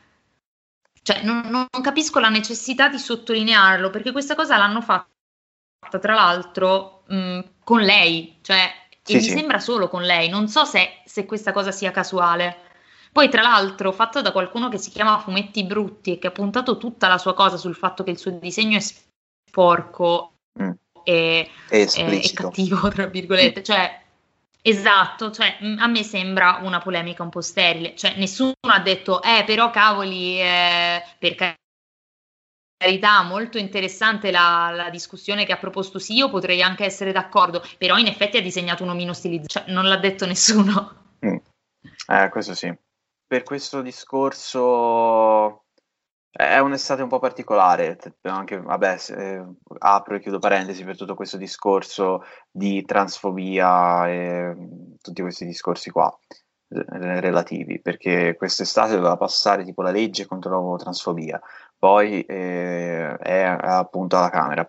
Cioè, non, non capisco la necessità di sottolinearlo perché questa cosa l'hanno fatta tra l'altro mh, mm, con lei, cioè sì, e sì. mi sembra solo con lei, non so se, se, questa cosa sia casuale. Poi, tra l'altro, fatto da qualcuno che si chiama Fumetti Brutti e che ha puntato tutta la sua cosa sul fatto che il suo disegno è sporco mm. e, e, e, cattivo, tra virgolette, cioè Esatto, cioè a me sembra una polemica un po' sterile, cioè nessuno ha detto, eh però cavoli, eh, per carità, molto interessante la, la, discussione che ha proposto sì, io potrei anche essere d'accordo, però in effetti ha disegnato un omino stilizzato, cioè non l'ha detto nessuno. Mm. Eh, questo sì. Per questo discorso è un'estate un po' particolare, anche, vabbè, eh, apro e chiudo parentesi per tutto questo discorso di transfobia e tutti questi discorsi qua relativi, perché quest'estate doveva passare tipo la legge contro la transfobia, poi eh, è appunto alla Camera.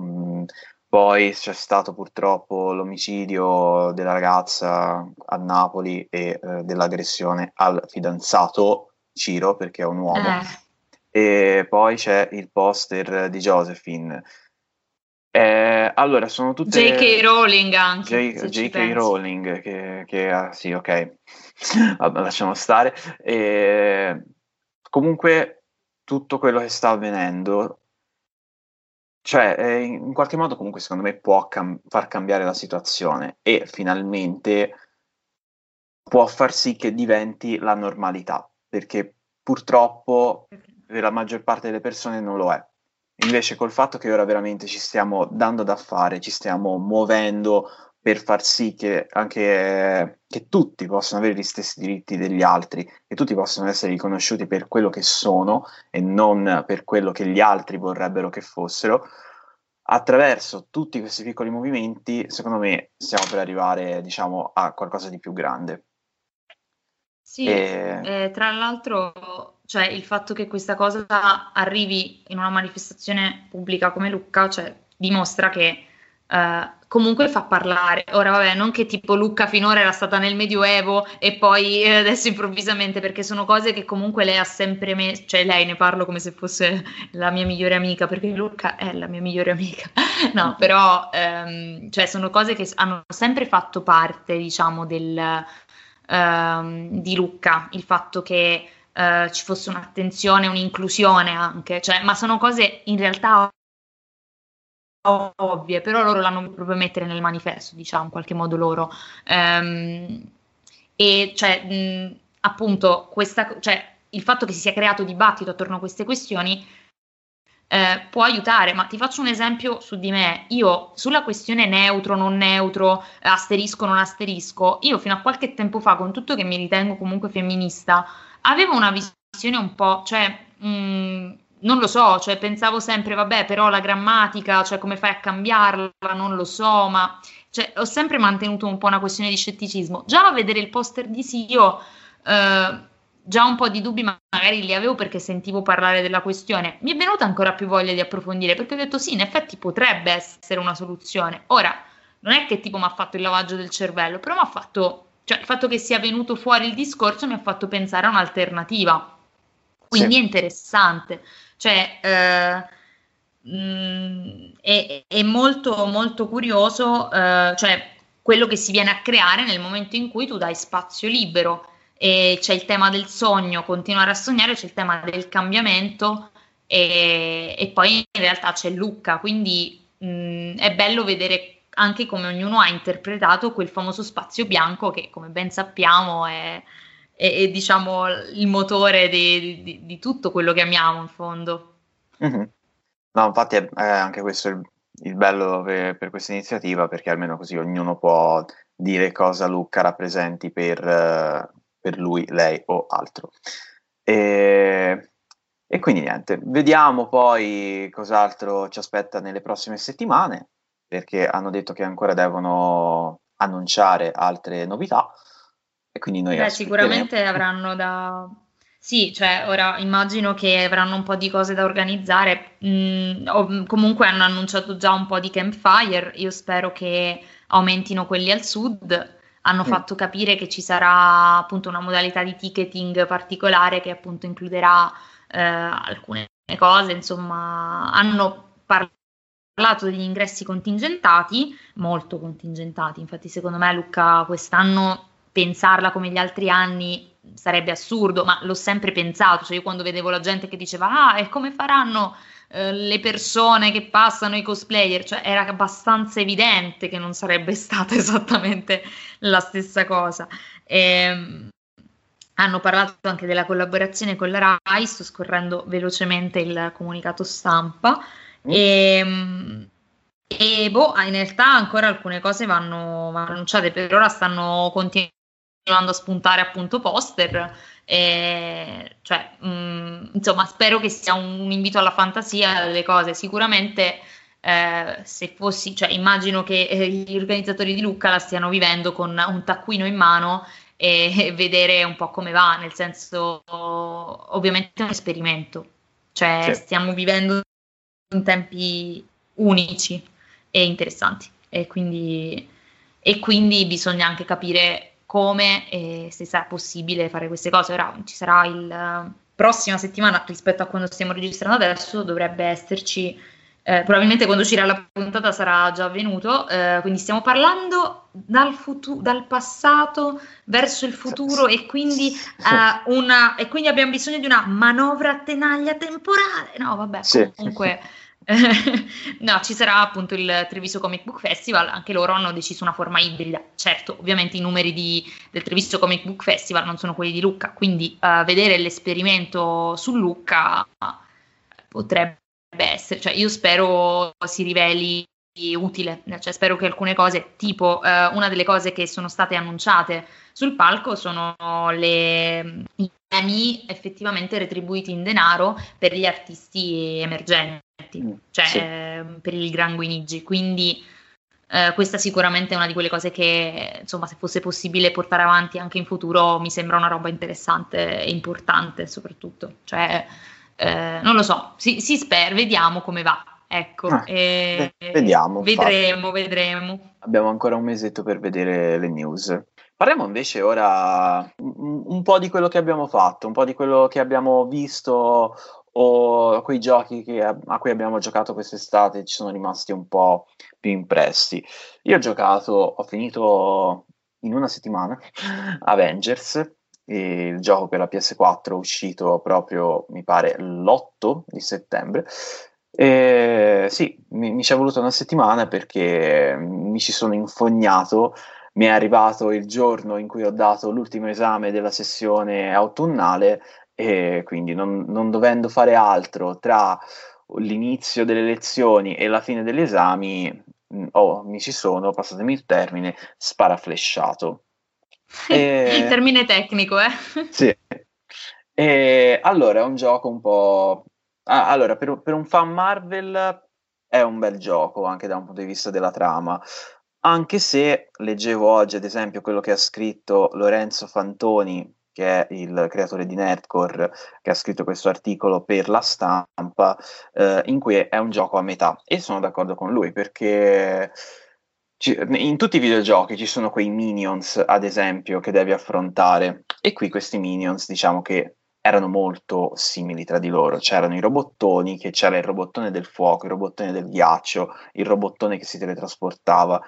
Mm, poi c'è stato purtroppo l'omicidio della ragazza a Napoli e eh, dell'aggressione al fidanzato Ciro, perché è un uomo. E poi c'è il poster di Josephine. Eh, allora, sono tutte... J.K. Rowling anche. J- J.K. Rowling, che, che ah, sì, ok, lasciamo stare. E, comunque tutto quello che sta avvenendo, cioè eh, in qualche modo comunque secondo me può cam- far cambiare la situazione e finalmente può far sì che diventi la normalità, perché purtroppo per la maggior parte delle persone non lo è. Invece col fatto che ora veramente ci stiamo dando da fare, ci stiamo muovendo per far sì che anche che tutti possano avere gli stessi diritti degli altri, che tutti possano essere riconosciuti per quello che sono e non per quello che gli altri vorrebbero che fossero. Attraverso tutti questi piccoli movimenti, secondo me, stiamo per arrivare, diciamo, a qualcosa di più grande. Sì, e... eh, tra l'altro, cioè, il fatto che questa cosa arrivi in una manifestazione pubblica come Lucca, cioè, dimostra che Uh, comunque fa parlare. Ora, vabbè, non che tipo Lucca finora era stata nel Medioevo e poi eh, adesso improvvisamente, perché sono cose che comunque lei ha sempre messo, cioè lei ne parlo come se fosse la mia migliore amica, perché Lucca è la mia migliore amica. no, però, um, cioè, sono cose che hanno sempre fatto parte, diciamo, del, um, di Lucca, il fatto che uh, ci fosse un'attenzione, un'inclusione anche, cioè, ma sono cose in realtà ovvie, però loro l'hanno proprio mettere nel manifesto, diciamo, in qualche modo loro. Um, e cioè, mh, appunto, questa, cioè, il fatto che si sia creato dibattito attorno a queste questioni eh, può aiutare, ma ti faccio un esempio su di me. Io sulla questione neutro, non neutro, asterisco, non asterisco, io fino a qualche tempo fa, con tutto che mi ritengo comunque femminista, avevo una visione un po', cioè, mh, non lo so, cioè pensavo sempre, vabbè, però la grammatica, cioè come fai a cambiarla, non lo so, ma cioè, ho sempre mantenuto un po' una questione di scetticismo. Già a vedere il poster di sì, io eh, già un po' di dubbi magari li avevo perché sentivo parlare della questione. Mi è venuta ancora più voglia di approfondire perché ho detto sì, in effetti potrebbe essere una soluzione. Ora, non è che tipo mi ha fatto il lavaggio del cervello, però mi ha fatto, cioè il fatto che sia venuto fuori il discorso mi ha fatto pensare a un'alternativa. Quindi sì. è interessante. Cioè, eh, mh, mm, è, è, molto, molto curioso, eh, cioè, quello che si viene a creare nel momento in cui tu dai spazio libero e c'è il tema del sogno, continuare a sognare, c'è il tema del cambiamento e, e poi in realtà c'è Lucca, quindi mh, mm, è bello vedere anche come ognuno ha interpretato quel famoso spazio bianco che come ben sappiamo è, è, è diciamo il motore di, di, di, tutto quello che amiamo in fondo. Mm-hmm. No, infatti è, è, anche questo il, il bello per, per, questa iniziativa perché almeno così ognuno può dire cosa Lucca rappresenti per, per lui, lei o altro. E, e quindi niente, vediamo poi cos'altro ci aspetta nelle prossime settimane perché hanno detto che ancora devono annunciare altre novità e quindi noi Beh, sicuramente avranno da sì, cioè ora immagino che avranno un po' di cose da organizzare, mm, o, comunque hanno annunciato già un po' di campfire, io spero che aumentino quelli al sud, hanno mm. fatto capire che ci sarà appunto una modalità di ticketing particolare che appunto includerà eh, alcune cose, insomma hanno parlato parlato degli ingressi contingentati, molto contingentati, infatti secondo me Luca quest'anno pensarla come gli altri anni sarebbe assurdo, ma l'ho sempre pensato, cioè io quando vedevo la gente che diceva ah e come faranno eh, le persone che passano i cosplayer, cioè era abbastanza evidente che non sarebbe stata esattamente la stessa cosa. E, ehm, hanno parlato anche della collaborazione con la RAI, sto scorrendo velocemente il comunicato stampa. Mm. E, ehm, e boh, in realtà ancora alcune cose vanno, vanno annunciate, per ora stanno continuando a spuntare appunto poster. E, cioè, mh, mm, insomma, spero che sia un, un, invito alla fantasia delle cose. Sicuramente, eh, se fossi, cioè, immagino che eh, gli organizzatori di Lucca la stiano vivendo con un taccuino in mano e, e vedere un po' come va, nel senso, ovviamente è un esperimento. Cioè, sì. stiamo vivendo in tempi unici e interessanti e quindi, e quindi bisogna anche capire come e se sarà possibile fare queste cose. Ora ci sarà il prossima settimana rispetto a quando stiamo registrando adesso dovrebbe esserci eh, probabilmente quando uscirà la puntata sarà già avvenuto, eh, quindi stiamo parlando dal, futu- dal, passato verso il futuro e quindi, uh, una, e quindi abbiamo bisogno di una manovra a tenaglia temporale. No, vabbè, sì. comunque no, ci sarà appunto il Treviso Comic Book Festival, anche loro hanno deciso una forma ibrida. Certo, ovviamente i numeri di, del Treviso Comic Book Festival non sono quelli di Lucca, quindi uh, vedere l'esperimento su Lucca potrebbe essere, cioè io spero si riveli utile, cioè spero che alcune cose, tipo uh, una delle cose che sono state annunciate sul palco sono le, i premi effettivamente retribuiti in denaro per gli artisti emergenti cioè sì. Ehm, per il Gran Guinigi. Quindi eh, questa sicuramente è una di quelle cose che, insomma, se fosse possibile portare avanti anche in futuro, mi sembra una roba interessante e importante, soprattutto. Cioè, eh, non lo so, si, si spera, vediamo come va. Ecco, eh, vediamo. Vedremo, infatti. vedremo. Abbiamo ancora un mesetto per vedere le news. Parliamo invece ora un, un po' di quello che abbiamo fatto, un po' di quello che abbiamo visto o quei giochi che, a, cui abbiamo giocato quest'estate ci sono rimasti un po' più impressi. Io ho giocato, ho finito in una settimana Avengers, il gioco per la PS4 uscito proprio, mi pare, l'8 di settembre. E sì, mi, mi ci è voluto una settimana perché mi ci sono infognato. Mi è arrivato il giorno in cui ho dato l'ultimo esame della sessione autunnale e quindi non, non dovendo fare altro tra l'inizio delle lezioni e la fine degli esami, oh, mi ci sono, passatemi il termine, sparaflesciato. E... il termine tecnico, eh? sì. E allora è un gioco un po'... Ah, allora, per, per un fan Marvel è un bel gioco anche da un punto di vista della trama, anche se leggevo oggi, ad esempio, quello che ha scritto Lorenzo Fantoni che è il creatore di Nerdcore, che ha scritto questo articolo per la stampa, eh, in cui è un gioco a metà. E sono d'accordo con lui perché ci, in tutti i videogiochi ci sono quei minions, ad esempio, che devi affrontare. E qui questi minions, diciamo che erano molto simili tra di loro. C'erano i robottoni, che c'era il robottone del fuoco, il robottone del ghiaccio, il robottone che si teletrasportava.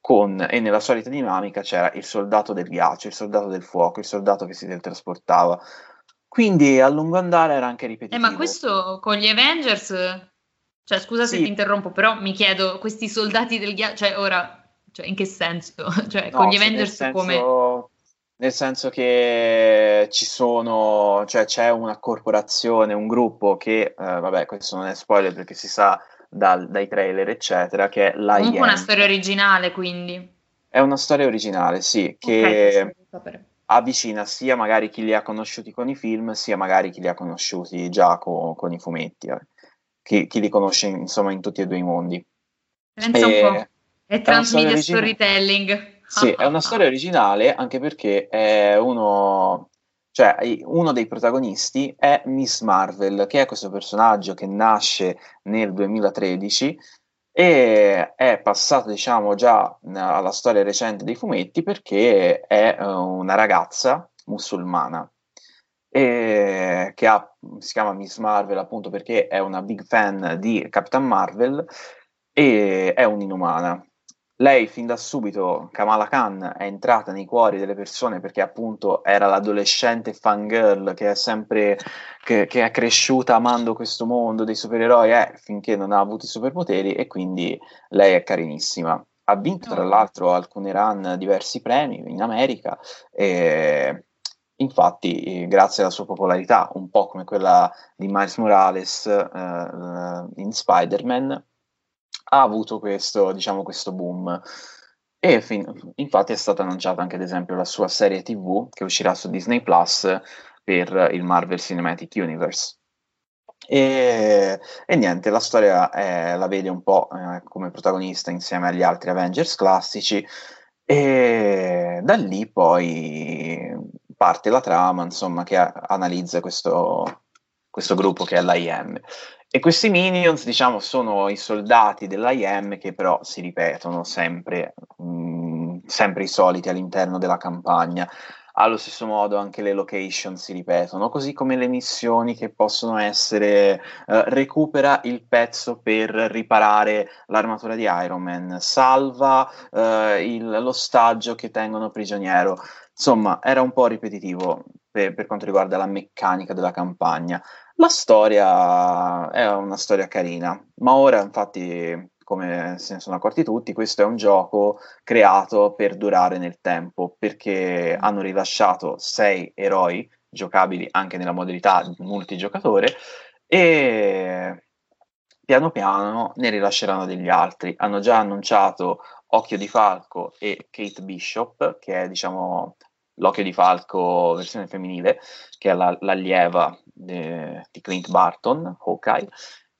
Con, e nella solita dinamica c'era il soldato del ghiaccio, il soldato del fuoco, il soldato che si teletrasportava. Quindi a lungo andare era anche ripetitivo. Eh, ma questo con gli Avengers, cioè scusa sì. se ti interrompo, però mi chiedo, questi soldati del ghiaccio, cioè ora, cioè, in che senso? Cioè no, con gli Avengers senso... come nel senso che ci sono, cioè c'è una corporazione, un gruppo che, eh, vabbè, questo non è spoiler perché si sa dal, dai trailer, eccetera, che è la Comunque una storia originale, quindi. È una storia originale, sì, che okay, avvicina sia magari chi li ha conosciuti con i film, sia magari chi li ha conosciuti già con, con i fumetti, eh. chi, chi, li conosce insomma in tutti e due i mondi. Pensa e... un po', è transmedia storytelling. Sì, è una storia originale anche perché è uno, cioè, uno dei protagonisti è Miss Marvel, che è questo personaggio che nasce nel 2013 e è passato, diciamo, già alla storia recente dei fumetti perché è uh, una ragazza musulmana e che ha, si chiama Miss Marvel appunto perché è una big fan di Capitan Marvel e è un'inumana lei fin da subito, Kamala Khan, è entrata nei cuori delle persone perché appunto era l'adolescente fangirl che è sempre che, che è cresciuta amando questo mondo dei supereroi eh, finché non ha avuto i superpoteri e quindi lei è carinissima. Ha vinto tra l'altro alcune run diversi premi in America e infatti grazie alla sua popolarità, un po' come quella di Miles Morales eh, in Spider-Man, ha avuto questo, diciamo, questo boom. E fin- infatti è stata annunciata anche, ad esempio, la sua serie TV che uscirà su Disney Plus per il Marvel Cinematic Universe. E, e niente, la storia è, la vede un po' eh, come protagonista insieme agli altri Avengers classici. E da lì poi parte la trama, insomma, che a- analizza questo, questo gruppo che è l'IM. E questi minions, diciamo, sono i soldati dell'IM che però si ripetono sempre, mh, mm, sempre i soliti all'interno della campagna. Allo stesso modo anche le location si ripetono, così come le missioni che possono essere uh, recupera il pezzo per riparare l'armatura di Iron Man, salva uh, il, l'ostaggio che tengono prigioniero. Insomma, era un po' ripetitivo per, per quanto riguarda la meccanica della campagna. La storia è una storia carina, ma ora infatti, come se ne sono accorti tutti, questo è un gioco creato per durare nel tempo, perché hanno rilasciato sei eroi giocabili anche nella modalità multigiocatore e piano piano ne rilasceranno degli altri. Hanno già annunciato Occhio di Falco e Kate Bishop, che è diciamo l'Occhio di Falco versione femminile, che è la, l'allieva de, di Clint Barton, Hawkeye,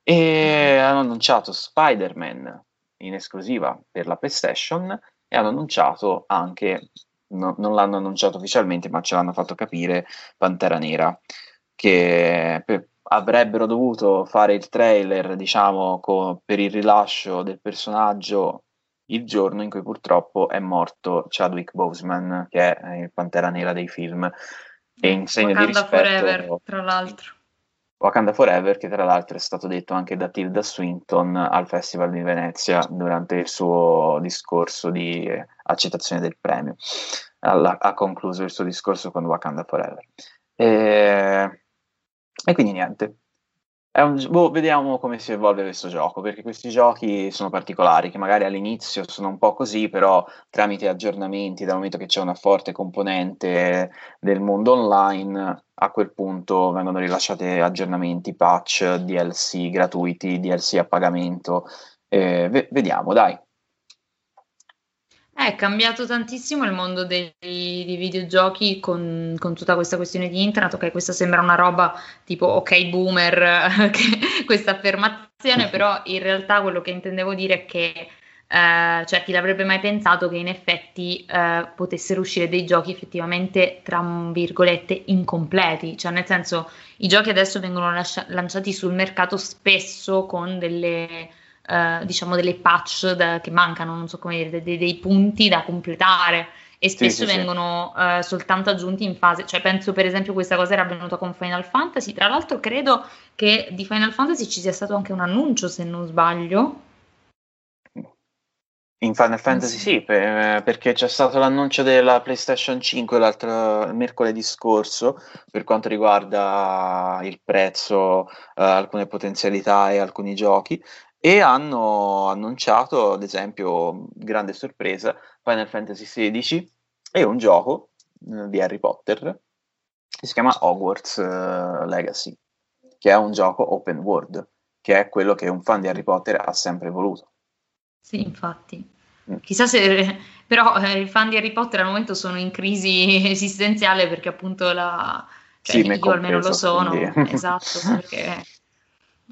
e hanno annunciato Spider-Man in esclusiva per la PlayStation e hanno annunciato anche, no, non l'hanno annunciato ufficialmente, ma ce l'hanno fatto capire, Pantera Nera, che per, avrebbero dovuto fare il trailer, diciamo, co- per il rilascio del personaggio il giorno in cui purtroppo è morto Chadwick Boseman, che è il Pantera Nera dei film. E in segno Wakanda di rispetto, Forever, tra l'altro. Wakanda Forever, che tra l'altro è stato detto anche da Tilda Swinton al Festival di Venezia durante il suo discorso di accettazione del premio. Alla, ha concluso il suo discorso con Wakanda Forever. E, e quindi niente, un, boh, vediamo come si evolve questo gioco, perché questi giochi sono particolari, che magari all'inizio sono un po' così, però tramite aggiornamenti, dal momento che c'è una forte componente del mondo online, a quel punto vengono rilasciati aggiornamenti, patch, DLC gratuiti, DLC a pagamento. Eh, v- vediamo, dai. È cambiato tantissimo il mondo dei, dei videogiochi con, con, tutta questa questione di internet. Ok, questa sembra una roba tipo ok boomer, questa affermazione, però in realtà quello che intendevo dire è che eh, cioè chi l'avrebbe mai pensato che in effetti eh, potessero uscire dei giochi effettivamente tra virgolette incompleti, cioè nel senso i giochi adesso vengono lascia- lanciati sul mercato spesso con delle eh, diciamo delle patch da, che mancano, non so come dire, dei, dei, punti da completare. E spesso sì, sì, vengono uh, soltanto aggiunti in fase, cioè penso per esempio questa cosa era avvenuta con Final Fantasy, tra l'altro credo che di Final Fantasy ci sia stato anche un annuncio se non sbaglio. In Final Fantasy sì, per, perché c'è stato l'annuncio della PlayStation 5 l'altro mercoledì scorso per quanto riguarda il prezzo, uh, alcune potenzialità e alcuni giochi e hanno annunciato, ad esempio, grande sorpresa, Final Fantasy XVI e un gioco eh, di Harry Potter che si chiama Hogwarts eh, Legacy, che è un gioco open world, che è quello che un fan di Harry Potter ha sempre voluto. Sì, infatti. Mm. Chissà se però eh, i fan di Harry Potter al momento sono in crisi esistenziale perché appunto la cioè, sì, io almeno lo sono, quindi... esatto, perché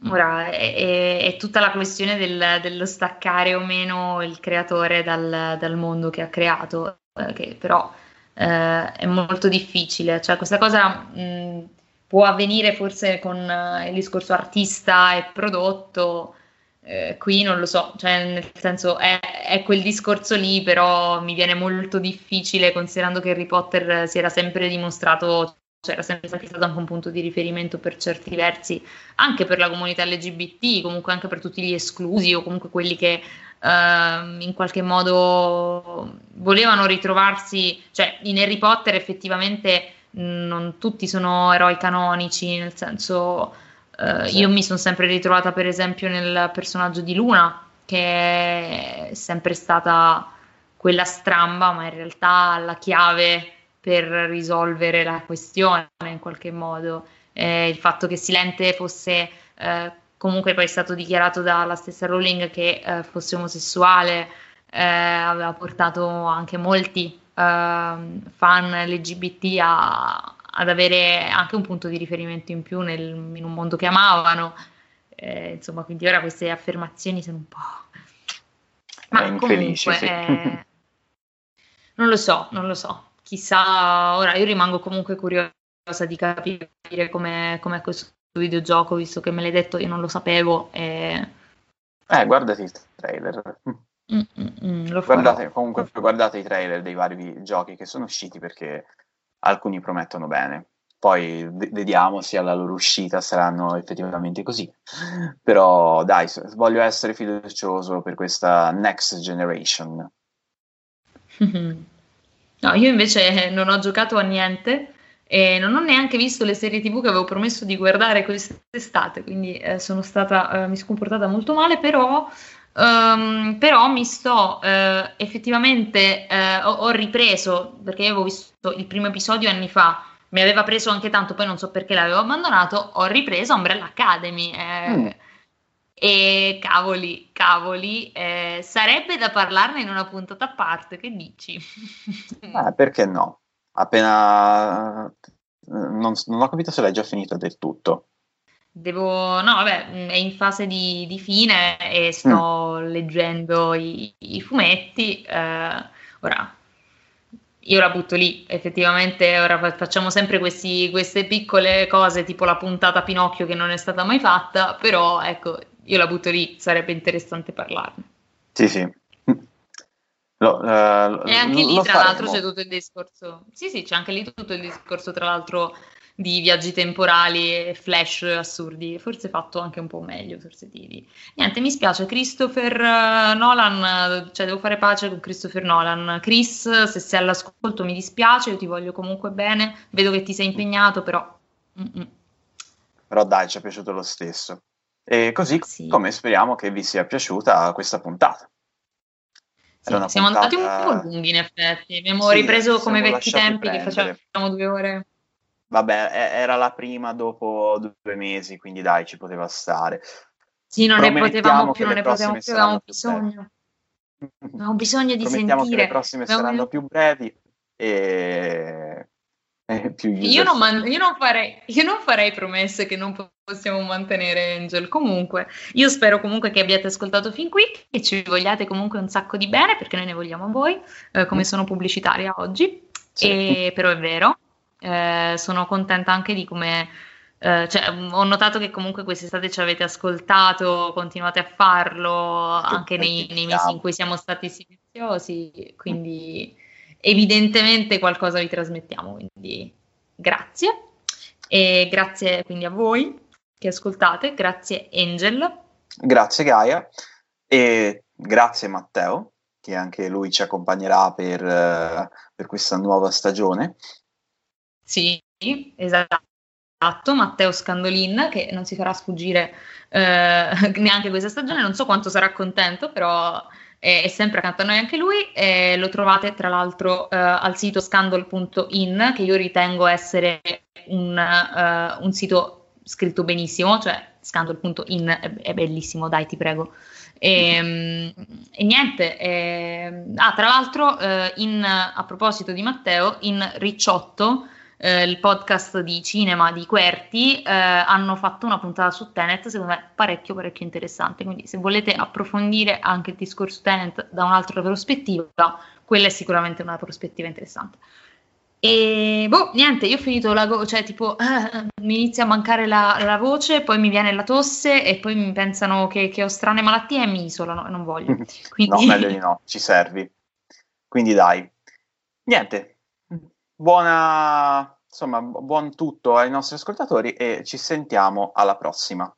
Ora è, è, tutta la questione del, dello staccare o meno il creatore dal, dal mondo che ha creato, eh, che però eh, è molto difficile. Cioè, questa cosa mh, può avvenire forse con uh, il discorso artista e prodotto. Eh, qui non lo so, cioè nel senso è, è, quel discorso lì, però mi viene molto difficile considerando che Harry Potter si era sempre dimostrato cioè era sempre stato anche un punto di riferimento per certi versi, anche per la comunità LGBT, comunque anche per tutti gli esclusi o comunque quelli che uh, in qualche modo volevano ritrovarsi, cioè in Harry Potter effettivamente non tutti sono eroi canonici, nel senso uh, sì. io mi sono sempre ritrovata per esempio nel personaggio di Luna, che è sempre stata quella stramba, ma in realtà la chiave per risolvere la questione in qualche modo. Eh, il fatto che Silente fosse eh, comunque poi è stato dichiarato dalla stessa Rowling che eh, fosse omosessuale eh, aveva portato anche molti ehm, fan LGBT a, ad avere anche un punto di riferimento in più nel, in un mondo che amavano. Eh, insomma, quindi ora queste affermazioni sono un po'. Ma comunque, sì. Eh, non lo so, non lo so chissà, ora io rimango comunque curiosa di capire com'è, com'è questo videogioco, visto che me l'hai detto, io non lo sapevo. E... Eh, guardati il trailer. Mm, mm, mm, guardate, comunque guardate i trailer dei vari giochi che sono usciti perché alcuni promettono bene. Poi v- vediamo se alla loro uscita saranno effettivamente così. Però dai, voglio essere fiducioso per questa next generation. No, io invece non ho giocato a niente e non ho neanche visto le serie TV che avevo promesso di guardare quest'estate, quindi eh, sono stata, eh, mi sono comportata molto male, però, um, però mi sto eh, effettivamente, eh, ho, ho, ripreso, perché avevo visto il primo episodio anni fa, mi aveva preso anche tanto, poi non so perché l'avevo abbandonato, ho ripreso Umbrella Academy. Eh, mm. E cavoli, cavoli, eh, sarebbe da parlarne in una puntata a parte, che dici? Eh, perché no? Appena... Non, non, ho capito se l'hai già finito del tutto. Devo... No, vabbè, è in fase di, di fine e sto mm. leggendo i, i fumetti. Eh, ora, io la butto lì, effettivamente ora facciamo sempre questi, queste piccole cose tipo la puntata Pinocchio che non è stata mai fatta, però ecco, io la butto lì, sarebbe interessante parlarne. Sì, sì. Lo, uh, e anche lì, tra faremo. l'altro, c'è tutto il discorso. Sì, sì, c'è anche lì tutto il discorso, tra l'altro, di viaggi temporali e flash assurdi. Forse fatto anche un po' meglio, forse di... Niente, mi spiace. Christopher uh, Nolan, cioè devo fare pace con Christopher Nolan. Chris, se sei all'ascolto, mi dispiace, io ti voglio comunque bene. Vedo che ti sei impegnato, però. Mm-mm. Però dai, ci è piaciuto lo stesso. E così sì. come speriamo che vi sia piaciuta questa puntata. Sì, siamo puntata... andati un po' lunghi in effetti, abbiamo sì, ripreso come vecchi tempi prendere. che facevamo due ore. Vabbè, era la prima dopo due mesi, quindi dai, ci poteva stare. Sì, non ne potevamo più, non ne potevamo più, avevamo bisogno. Avevamo bisogno di sentire. che le prossime avevamo... saranno più brevi e io non, man- io, non farei, io non, farei, promesse che non possiamo mantenere, Angel. Comunque, io spero comunque che abbiate ascoltato fin qui e ci vogliate comunque un sacco di bene perché noi ne vogliamo a voi, eh, come mm. sono pubblicitaria oggi. Sì. E, però è vero, eh, sono contenta anche di come. Eh, cioè, ho notato che comunque quest'estate ci avete ascoltato, continuate a farlo anche nei, nei mesi in cui siamo stati silenziosi, quindi evidentemente qualcosa vi trasmettiamo, quindi grazie. E grazie quindi a voi che ascoltate, grazie Angel. Grazie Gaia e grazie Matteo, che anche lui ci accompagnerà per, uh, per questa nuova stagione. Sì, esatto. Matteo Scandolin, che non si farà sfuggire eh, neanche questa stagione, non so quanto sarà contento, però è, è sempre accanto a noi anche lui. E lo trovate tra l'altro eh, al sito scandal.in, che io ritengo essere un, uh, un sito scritto benissimo, cioè scandal.in è, è bellissimo, dai ti prego. E, ehm, e niente, e, ah, tra l'altro, eh, in, a proposito di Matteo, in Ricciotto, eh, il podcast di cinema di Querti, eh, hanno fatto una puntata su Tenet, secondo me parecchio, parecchio interessante. Quindi, se volete approfondire anche il discorso Tenet da un'altra prospettiva, quella è sicuramente una prospettiva interessante. E boh, niente, io ho finito la go- cioè tipo eh, mi inizia a mancare la, la, voce, poi mi viene la tosse e poi mi pensano che, che ho strane malattie e mi isolano e non voglio. Quindi... no, meglio di no, ci servi. Quindi dai. Niente, buona, insomma, buon tutto ai nostri ascoltatori e ci sentiamo alla prossima.